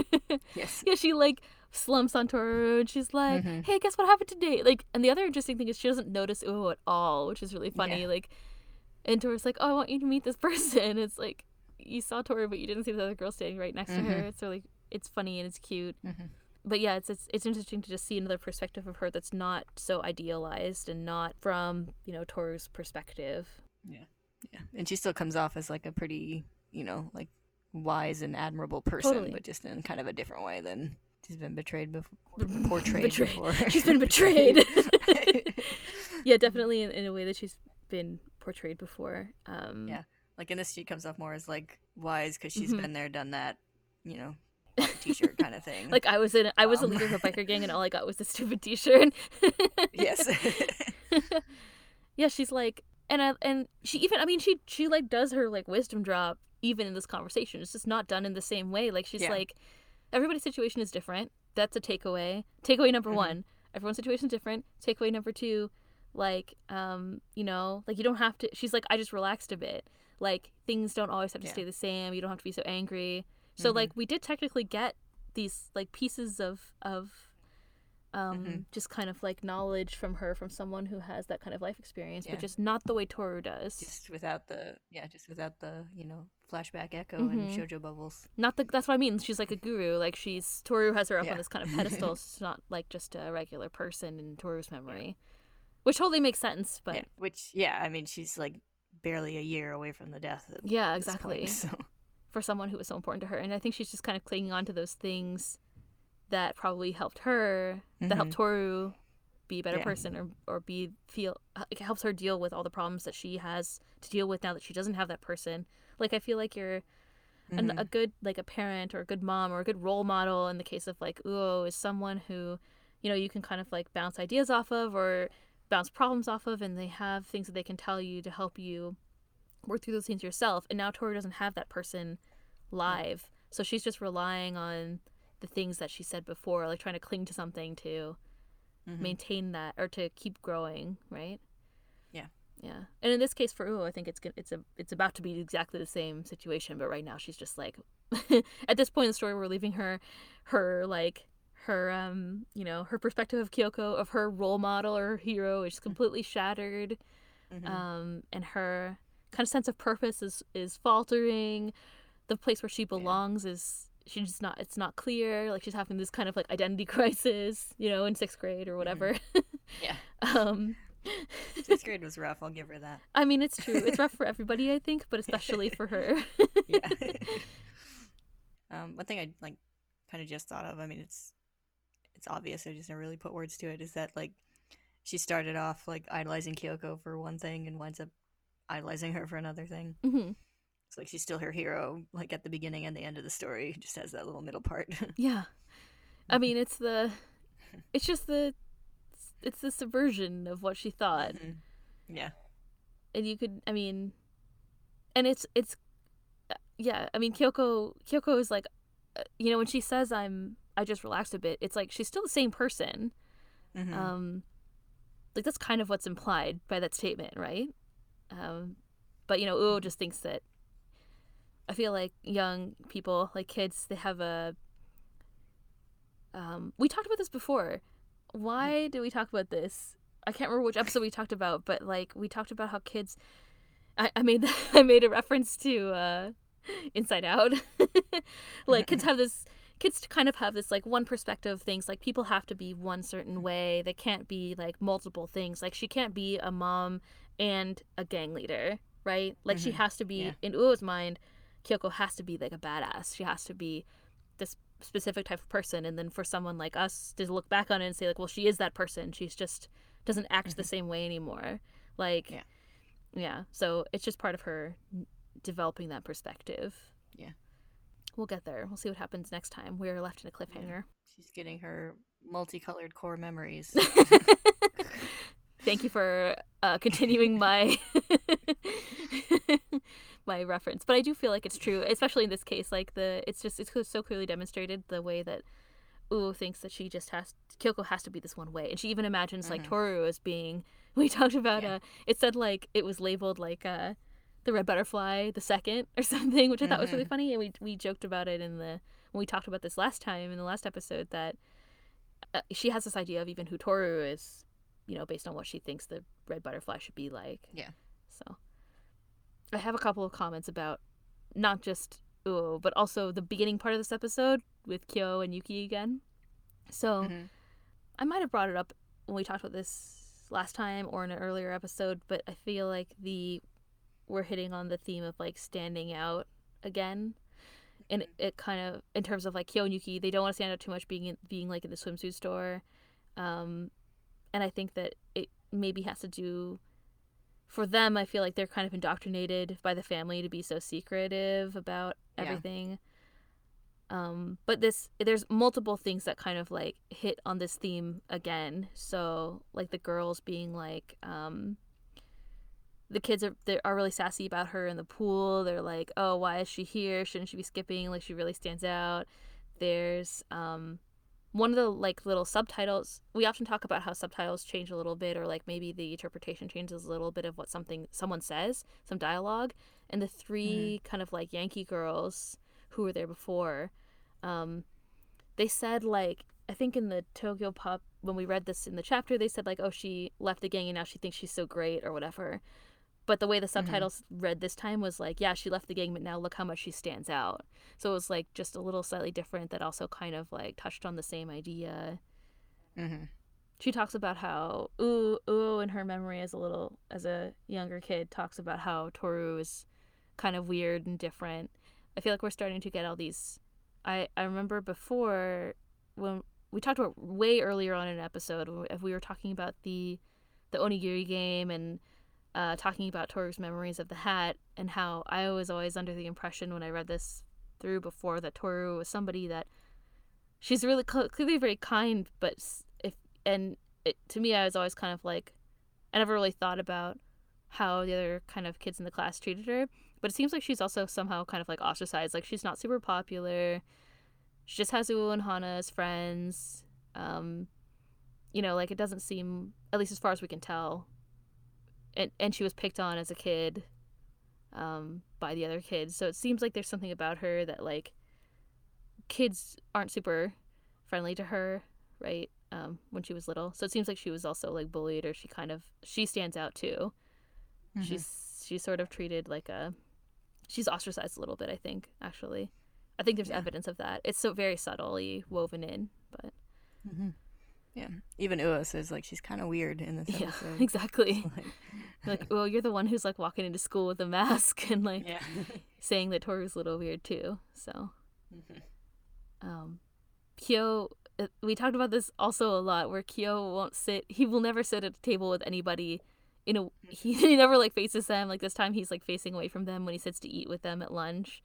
Yes. yeah, she like slumps on Toru and she's like, Mhm. "Hey, guess what happened today?" Like, and the other interesting thing is she doesn't notice Uo at all, which is really funny. Yeah. Like, and Toru's like, "Oh, I want you to meet this person." It's like you saw Toru, but you didn't see the other girl standing right next to her. Mhm. It's really it's funny and it's cute. Mhm. But yeah, it's, it's it's interesting to just see another perspective of her that's not so idealized and not from you know Toru's perspective. Yeah, and she still comes off as like a pretty, you know, like wise and admirable person, Totally. but just in kind of a different way than she's been betrayed before. Portrayed Betrayed. before. She's been betrayed. yeah, definitely in, in a way that she's been portrayed before. Um, Yeah. like in this, she comes off more as like wise because she's Mhm. been there, done that, you know, a t-shirt kind of thing. Like I was in, I was a Um. leader of a biker gang, and all I got was a stupid T-shirt. yes. yeah, she's like, and I, and she even, I mean, she she like does her like wisdom drop even in this conversation. It's just not done in the same way. Like she's Yeah. like, everybody's situation is different. That's a takeaway. Takeaway number Mhm. one: everyone's situation is different. Takeaway number two: like, um, you know, like you don't have to. She's like, I just relaxed a bit. Like things don't always have to Yeah. stay the same. You don't have to be so angry. So Mhm. like we did technically get these like pieces of of um Mhm. just kind of like knowledge from her from someone who has that kind of life experience Yeah. but just not the way Toru does. just without the yeah, just without the you know flashback echo and Mhm. shojo bubbles. Not the that's what I mean. She's like a guru. Like she's Toru has her up Yeah. on this kind of pedestal. She's not like just a regular person in Toru's memory. which totally makes sense. But yeah, which yeah, I mean she's like barely a year away from the death. yeah, this point, exactly. so For someone who was so important to her, and I think she's just kind of clinging on to those things that probably helped her, that helped Toru be a better Yeah. person, or or be feel it helps her deal with all the problems that she has to deal with now that she doesn't have that person. Like I feel like you're an, Mhm. a good like a parent or a good mom or a good role model in the case of like Uo is someone who you know you can kind of like bounce ideas off of or bounce problems off of and they have things that they can tell you to help you work through those things yourself and now Toru doesn't have that person live so she's just relying on the things that she said before like trying to cling to something to Mhm. maintain that or to keep growing right Yeah. yeah and in this case for Uo I think it's it's a it's about to be exactly the same situation but right now she's just like at this point in the story we're leaving her her like her um you know her perspective of Kyoko of her role model or her hero is completely shattered Mhm. um and her kind of sense of purpose is is faltering the place where she belongs is she's just not it's not clear like she's having this kind of like identity crisis you know in sixth grade or whatever yeah, um sixth grade was rough. I'll give her that. i mean it's true it's rough for everybody i think but especially for her yeah. um, one thing I like kind of just thought of. I mean, it's it's obvious. I just never really put words to it. Is that like she started off like idolizing Kyoko for one thing and winds up idolizing her for another thing. hmm It's like she's still her hero, like at the beginning and the end of the story. Just has that little middle part. yeah i mean it's the it's just the it's the subversion of what she thought Mhm. Yeah. and you could i mean and it's it's uh, yeah i mean kyoko kyoko is like uh, you know when she says i'm i just relaxed a bit it's like she's still the same person Mhm. um like that's kind of what's implied by that statement right um but you know uo just thinks that i feel like young people like kids they have a um we talked about this before. Why did we talk about this? I can't remember which episode we talked about but like we talked about how kids i, I made i made a reference to uh inside out. Like kids have this kids kind of have this like one perspective of things like people have to be one certain way. They can't be like multiple things. Like she can't be a mom and a gang leader right? Like she Mhm. has to be Yeah. in uo's mind kyoko has to be like a badass. She has to be this specific type of person. And then for someone like us to look back on it and say like well she is that person. She's just doesn't act the Mhm. same way anymore. Like Yeah. yeah. So it's just part of her developing that perspective. Yeah. we'll get there. We'll see what happens next time. We're left in a cliffhanger. She's getting her multicolored core memories. Thank you for uh, continuing my my reference, but I do feel like it's true, especially in this case. Like the, it's just it's so clearly demonstrated the way that Uo thinks that she just has Kyoko has to be this one way, and she even imagines like Mhm. Toru as being. We talked about Yeah. uh, it said like it was labeled like uh, the red butterfly the second or something, which I thought was really Mhm. funny, and we we joked about it in the when we talked about this last time in the last episode that uh, she has this idea of even who Toru is, you know, based on what she thinks the red butterfly should be like. Yeah. So I have a couple of comments about not just Uo, but also the beginning part of this episode with Kyo and Yuki again. So Mhm. I might have brought it up when we talked about this last time or in an earlier episode, but I feel like the we're hitting on the theme of like standing out again. And it, it kind of in terms of like Kyo and Yuki, they don't want to stand out too much being in, being like in the swimsuit store. Um and I think that it maybe has to do for them, I feel like they're kind of indoctrinated by the family to be so secretive about Yeah. everything. Um, but this there's multiple things that kind of like hit on this theme again. So like the girls being like, um, the kids are they are really sassy about her in the pool. They're like, oh, why is she here? Shouldn't she be skipping? Like she really stands out. There's um one of the like little subtitles we often talk about how subtitles change a little bit or like maybe the interpretation changes a little bit of what something someone says some dialogue. And the 3 kind of like yankee girls who were there before um they said like i think in the Tokyopop when we read this in the chapter they said like oh she left the gang and now she thinks she's so great or whatever but the way the subtitles read this time was like yeah she left the gang but now look how much she stands out so it was like just a little slightly different that also kind of like touched on the same idea Mhm. she talks about how ooh ooh in her memory as a little as a younger kid talks about how Toru is kind of weird and different. I feel like we're starting to get all these. I I remember before when we talked about way earlier on in an episode if we were talking about the the onigiri game and uh, talking about Toru's memories of the hat and how I was always under the impression when I read this through before that Toru was somebody that she's really cl- clearly very kind, but if and it, to me, I was always kind of like I never really thought about how the other kind of kids in the class treated her. But it seems like she's also somehow kind of like ostracized. Like she's not super popular. She just has Uo and Hana as friends. Um, you know, like it doesn't seem, at least as far as we can tell, and and she was picked on as a kid um, by the other kids. So it seems like there's something about her that like kids aren't super friendly to her, right? Um, when she was little. So it seems like she was also like bullied, or she kind of she stands out too. Mm-hmm. She's she's sort of treated like a she's ostracized a little bit. I think actually, I think there's yeah. evidence of that. It's so very subtly woven in, but. Mm-hmm. Yeah, even Uo says like she's kind of weird in this yeah, episode. exactly. like, like, well, you're the one who's like walking into school with a mask and like yeah. saying that Toru's a little weird too. So, mm-hmm. um, Kyo, uh, we talked about this also a lot. Where Kyo won't sit, he will never sit at a table with anybody. In a, he, he never like faces them. Like this time, he's like facing away from them when he sits to eat with them at lunch.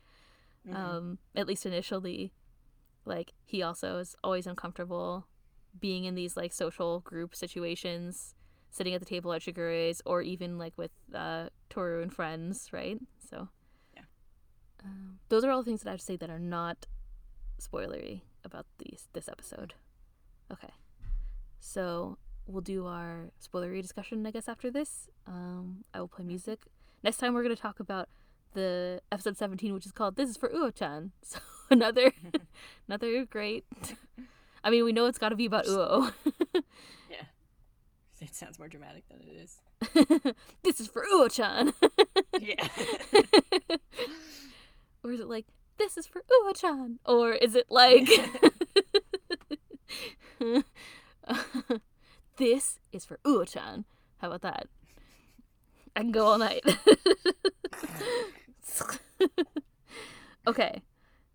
Mm-hmm. Um, at least initially, like he also is always uncomfortable being in these like social group situations, sitting at the table at Shigure's, or even like with uh, Toru and friends, right? So, yeah, um, those are all the things that I have to say that are not spoilery about these this episode. Okay, so we'll do our spoilery discussion, I guess, after this. Um, I will play music. Next time, we're going to talk about the episode 17, which is called "This is for Uo-chan." So another, another great I mean, we know it's got to be about Uo. yeah. It sounds more dramatic than it is. this is for Uo-chan. yeah. or is it like, this is for Uo-chan? Or is it like, this is for Uo-chan? How about that? I can go all night. okay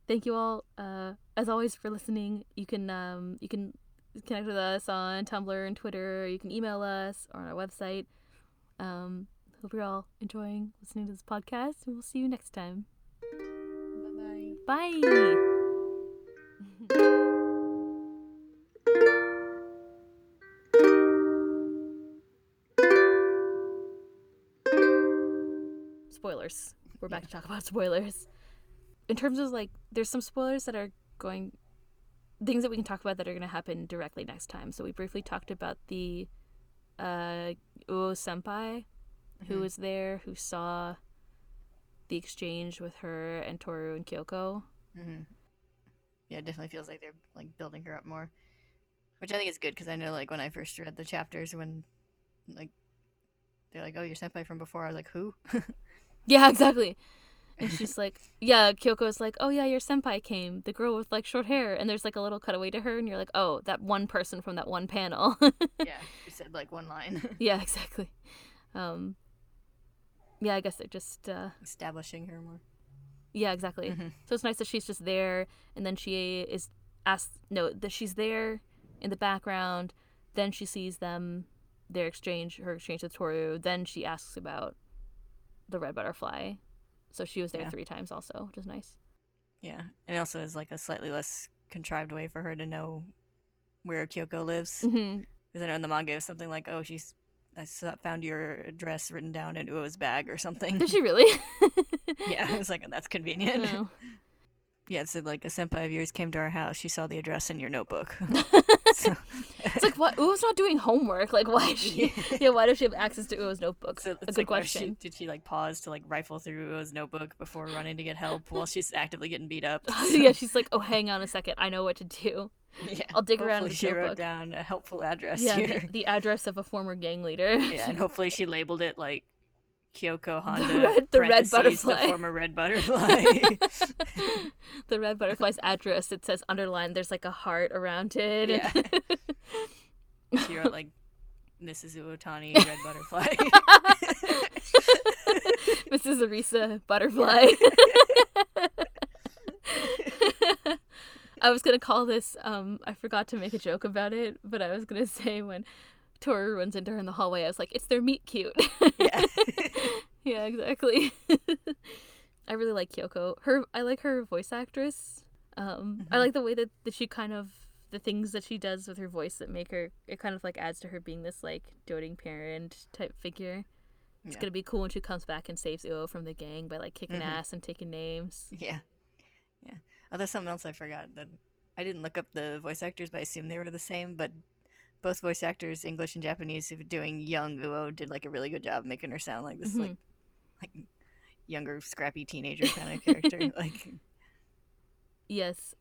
thank you all uh, as always for listening. You can um, you can connect with us on tumblr and twitter you can email us or on our website. Um, hope you're all enjoying listening to this podcast and we'll see you next time. Bye bye. Spoilers. We're back yeah. to talk about spoilers in terms of like there's some spoilers that are going things that we can talk about that are going to happen directly next time. So we briefly talked about the uh Uo senpai mm-hmm. who was there who saw the exchange with her and Toru and Kyoko. Mm-hmm. Yeah, it definitely feels like they're like building her up more, which I think is good because I know like when I first read the chapters when like they're like, "Oh, your senpai from before," I was like, "Who?" yeah, exactly. And she's like, yeah, Kyoko's like, oh yeah, your senpai came, the girl with like short hair, and there's like a little cutaway to her, and you're like, oh, that one person from that one panel. yeah, she said like one line. yeah, exactly. Um, yeah, I guess they're just uh, establishing her more. Yeah, exactly. Mm-hmm. So it's nice that she's just there, and then she is asked. No, that she's there in the background. Then she sees them, their exchange, her exchange with Toru. Then she asks about the red butterfly so she was there yeah. three times also, which is nice. Yeah. And it also is like a slightly less contrived way for her to know where Kyoko lives. Because mm-hmm. I know in the manga it was something like, oh, she's I found your address written down in Uo's bag or something. Did she really? yeah, it was like that's convenient. Oh. Yeah, said like a senpai of yours came to our house. She saw the address in your notebook. So. It's like what? Uo's not doing homework. Like why? Is she, yeah, why does she have access to Uo's notebook? So a good like, question. She, did she like pause to like rifle through Uo's notebook before running to get help while she's actively getting beat up? yeah, she's like, oh, hang on a second, I know what to do. Yeah, I'll dig around she notebook. wrote down a helpful address yeah. The, the address of a former gang leader. yeah, and hopefully she labeled it like Kyoko Honda, the red, the red butterfly, the former red butterfly. the red butterfly's address. It says underlined. There's like a heart around it. Yeah. Wrote like Mrs. Uotani, Red Butterfly. Mrs. Arisa Butterfly. I was gonna call this. Um, I forgot to make a joke about it, but I was gonna say when Toru runs into her in the hallway, I was like, "It's their meet cute." yeah. yeah, exactly. I really like Kyoko. Her, I like her voice actress. Um, I Mhm. like the way that, that she kind of the things that she does with her voice that make her. It kind of like adds to her being this like doting parent type figure. It's Yeah. gonna be cool when she comes back and saves Uo from the gang by like kicking Mhm. ass and taking names. Yeah. Yeah. Oh, there's something else I forgot that I didn't look up the voice actors, but I assume they were the same. But both voice actors, English and Japanese, who were doing young Uo, did like a really good job making her sound like this, Mhm. like, like younger, scrappy teenager kind of character. like, Yes,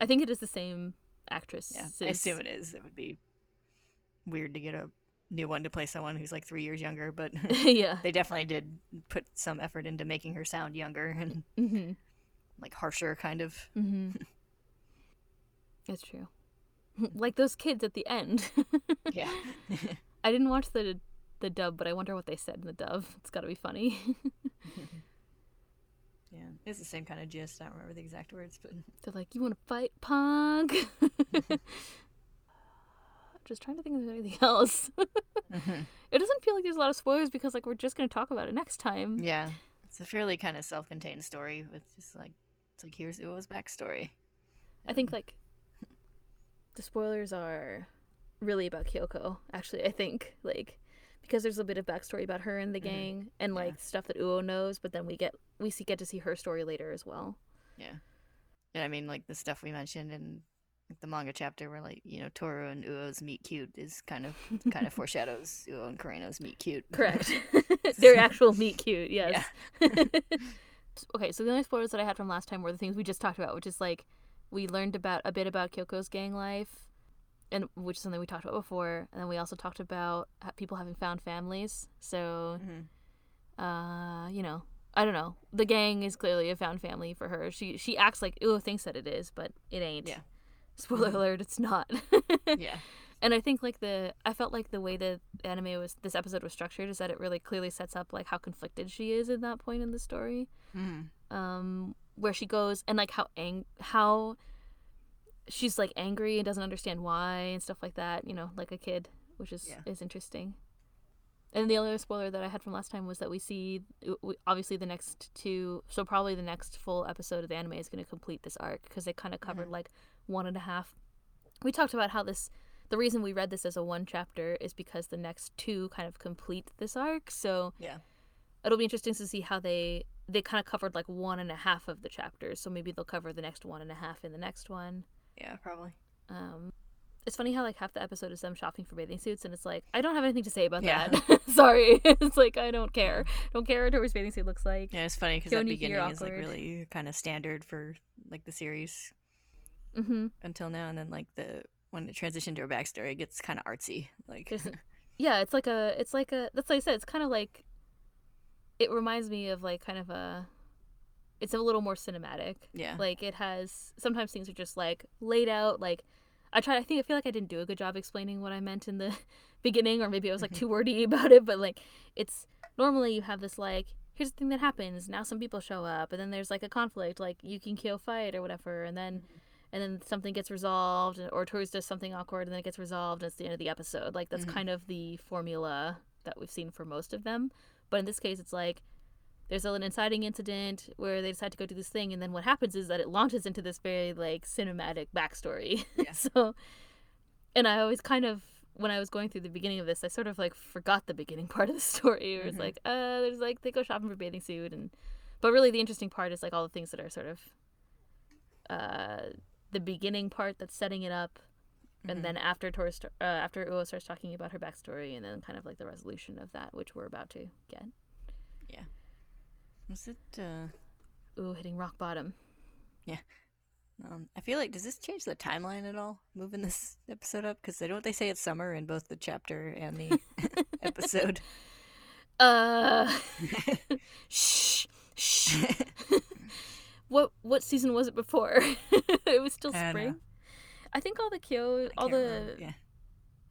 I think it is the same actress. yeah, I assume it is. It would be weird to get a new one to play someone who's like three years younger, but yeah. they definitely did put some effort into making her sound younger and Mm-hmm. like harsher, kind of. Mm-hmm. It's true. like those kids at the end. Yeah. I didn't watch the the dub, but I wonder what they said in the dub. It's got to be funny. yeah, it's the same kind of gist. I don't remember the exact words, but They're like, "You want to fight, punk?" Just trying to think of anything else. it doesn't feel like there's a lot of spoilers because like we're just gonna talk about it next time. yeah, it's a fairly kind of self-contained story with just like it's like here's Uo's backstory. I think like the spoilers are really about Kyoko. Actually, I think like because there's a bit of backstory about her and the Mhm. gang and Yeah. like stuff that Uo knows, but then we get we see get to see her story later as well. Yeah, And I mean like the stuff we mentioned in the manga chapter where like you know Toru and Uo's meet cute is kind of kind of foreshadows Uo and Kureno's meet cute. Correct. Their actual meet cute, yes. Yeah. okay, so the only spoilers that I had from last time were the things we just talked about, which is like we learned about a bit about Kyoko's gang life, and which is something we talked about before, and then we also talked about people having found families. So, Mhm. uh, you know, I don't know. The gang is clearly a found family for her. She she acts like Uo thinks that it is, but it ain't. Yeah. Spoiler alert, it's not. Yeah. And I think like the I felt like the way the anime was this episode was structured is that it really clearly sets up like how conflicted she is in that point in the story. Mhm. Um where she goes and like how ang- how she's like angry and doesn't understand why and stuff like that, you know, like a kid, which is Yeah. is interesting. And the other spoiler that I had from last time was that we see w- obviously the next two, so probably the next full episode of the anime is going to complete this arc because they kind of covered Mhm. like one and a half. We talked about how this, the reason we read this as a one chapter is because the next two kind of complete this arc. So Yeah. it'll be interesting to see how they they kind of covered like one and a half of the chapters. So maybe they'll cover the next one and a half in the next one. Yeah, probably. Um, it's funny how like half the episode is them shopping for bathing suits, and it's like I don't have anything to say about Yeah. that. Sorry, it's like I don't care. Don't care what Toru's bathing suit looks like. Yeah, it's funny because that beginning is like really kind of standard for like the series Mm-hmm. until now, and then like the when it transitioned to her backstory, it gets kind of artsy. Like, yeah, it's like a, it's like a. That's like I said. It's kind of like. It reminds me of like kind of a. It's a little more cinematic. yeah, Like it has sometimes things are just like laid out. Like I try. I think I feel like I didn't do a good job explaining what I meant in the beginning, or maybe I was like too wordy about it. But like it's normally you have this like here's the thing that happens. Now some people show up, and then there's like a conflict, like you can kill fight or whatever, and then and then something gets resolved, or Toru's does something awkward, and then it gets resolved. And it's the end of the episode. Like that's Mhm. kind of the formula that we've seen for most of them. But in this case, it's like there's an inciting incident where they decide to go do this thing, and then what happens is that it launches into this very like cinematic backstory. Yeah. so, and I always kind of when I was going through the beginning of this, I sort of like forgot the beginning part of the story. It was Mhm. like, uh, there's like they go shopping for bathing suit, and but really the interesting part is like all the things that are sort of uh the beginning part that's setting it up Mhm. and then after Tor uh, after Uo starts talking about her backstory, and then kind of like the resolution of that, which we're about to get. Yeah. Was it? uh Ooh, hitting rock bottom. Yeah. Um, I feel like does this change the timeline at all? Moving this episode up because they don't they say it's summer in both the chapter and the episode. Uh, shh, shh. what what season was it before? it was still I don't know. spring. I think all the Kyo, all the yeah.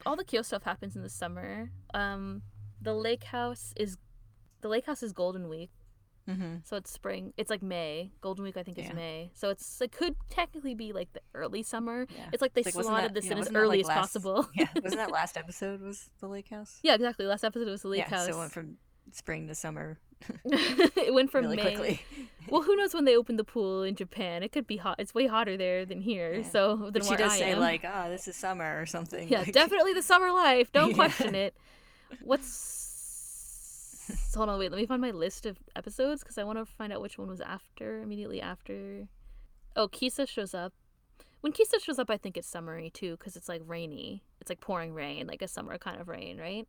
all the Kyo stuff happens in the summer. Um, the lake house is the lake house is Golden Week, Mm-hmm. so it's spring. It's like May. Golden Week I think is Yeah. May, so it's it could technically be like the early summer. Yeah. It's like they It's like, slotted that- this yeah, in as early like, as last- possible. Yeah, wasn't that last episode was the lake house? yeah, exactly. Last episode was the lake yeah, house. so it went from spring to summer it went from really May. quickly. Well, who knows when they opened the pool in Japan? It could be hot. It's way hotter there than here. Yeah. So than But she does I say am. like, "Ah, this is summer" or something. yeah, like- definitely the summer life. Don't Yeah. question it. What's hold on? Wait, let me find my list of episodes because I want to find out which one was after, immediately after. Oh, Kisa shows up. When Kisa shows up, I think it's summery too because it's like rainy. It's like pouring rain, like a summer kind of rain, right?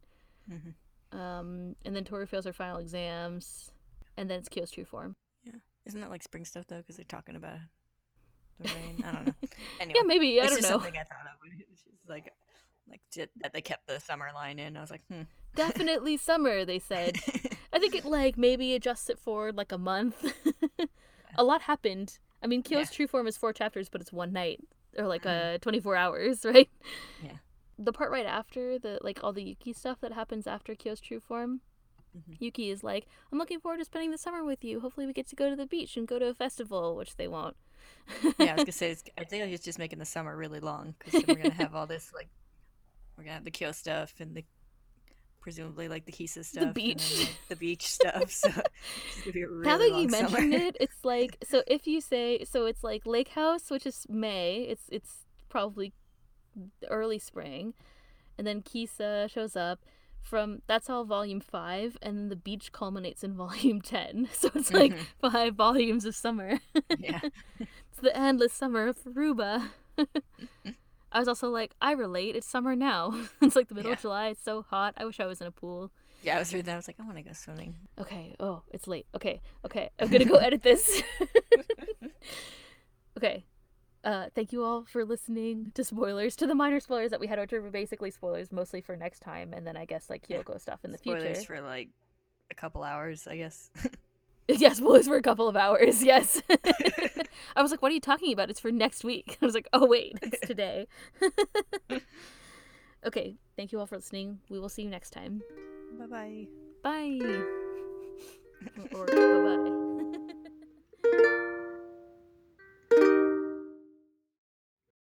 Mhm. Um, and then Toru fails her final exams, and then it's Kyo's true form. Yeah, isn't that like spring stuff though? Because they're talking about the rain. I don't know. Anyway, Yeah, maybe I don't know. something I thought of. Just like, like that they kept the summer line in. I was like, hmm. Definitely summer, they said. I think it like maybe adjusts it forward like a month. a lot happened. I mean, Kyo's Yeah. true form is four chapters, but it's one night or like Mhm. uh 24 hours, right? Yeah. The part right after the like all the Yuki stuff that happens after Kyo's true form. Mhm. Yuki is like, "I'm looking forward to spending the summer with you. Hopefully, we get to go to the beach and go to a festival, which they won't." yeah, I was gonna say, it's, I think he's just making the summer really long because we're gonna have all this like, we're gonna have the Kyo stuff and the presumably like the Kisa stuff, and then, beach. like, the beach stuff. So it's gonna be a really now that you mentioned it, it's like so if you say so it's like Lake House, which is May, it's it's probably early spring, and then Kisa shows up from that's all volume five, and then the beach culminates in volume ten. So it's like five volumes of summer. yeah, it's the endless summer of Furuba. I was also like, I relate. It's summer now. it's like the middle of July. It's so hot. I wish I was in a pool. yeah. I was reading that. I was like, I want to go swimming. Okay. Oh, it's late. Okay. Okay. I'm gonna go edit this. okay. Uh, thank you all for listening to spoilers, to the minor spoilers that we had, which are basically spoilers mostly for next time, and then I guess like Yeah. Kyoko stuff in the Spoilers future. for like a couple hours, I guess. yes, spoilers for a couple of hours. Yes. I was like, "What are you talking about? It's for next week." I was like, "Oh wait, it's today." okay. Thank you all for listening. We will see you next time. bye bye. Bye. or bye bye.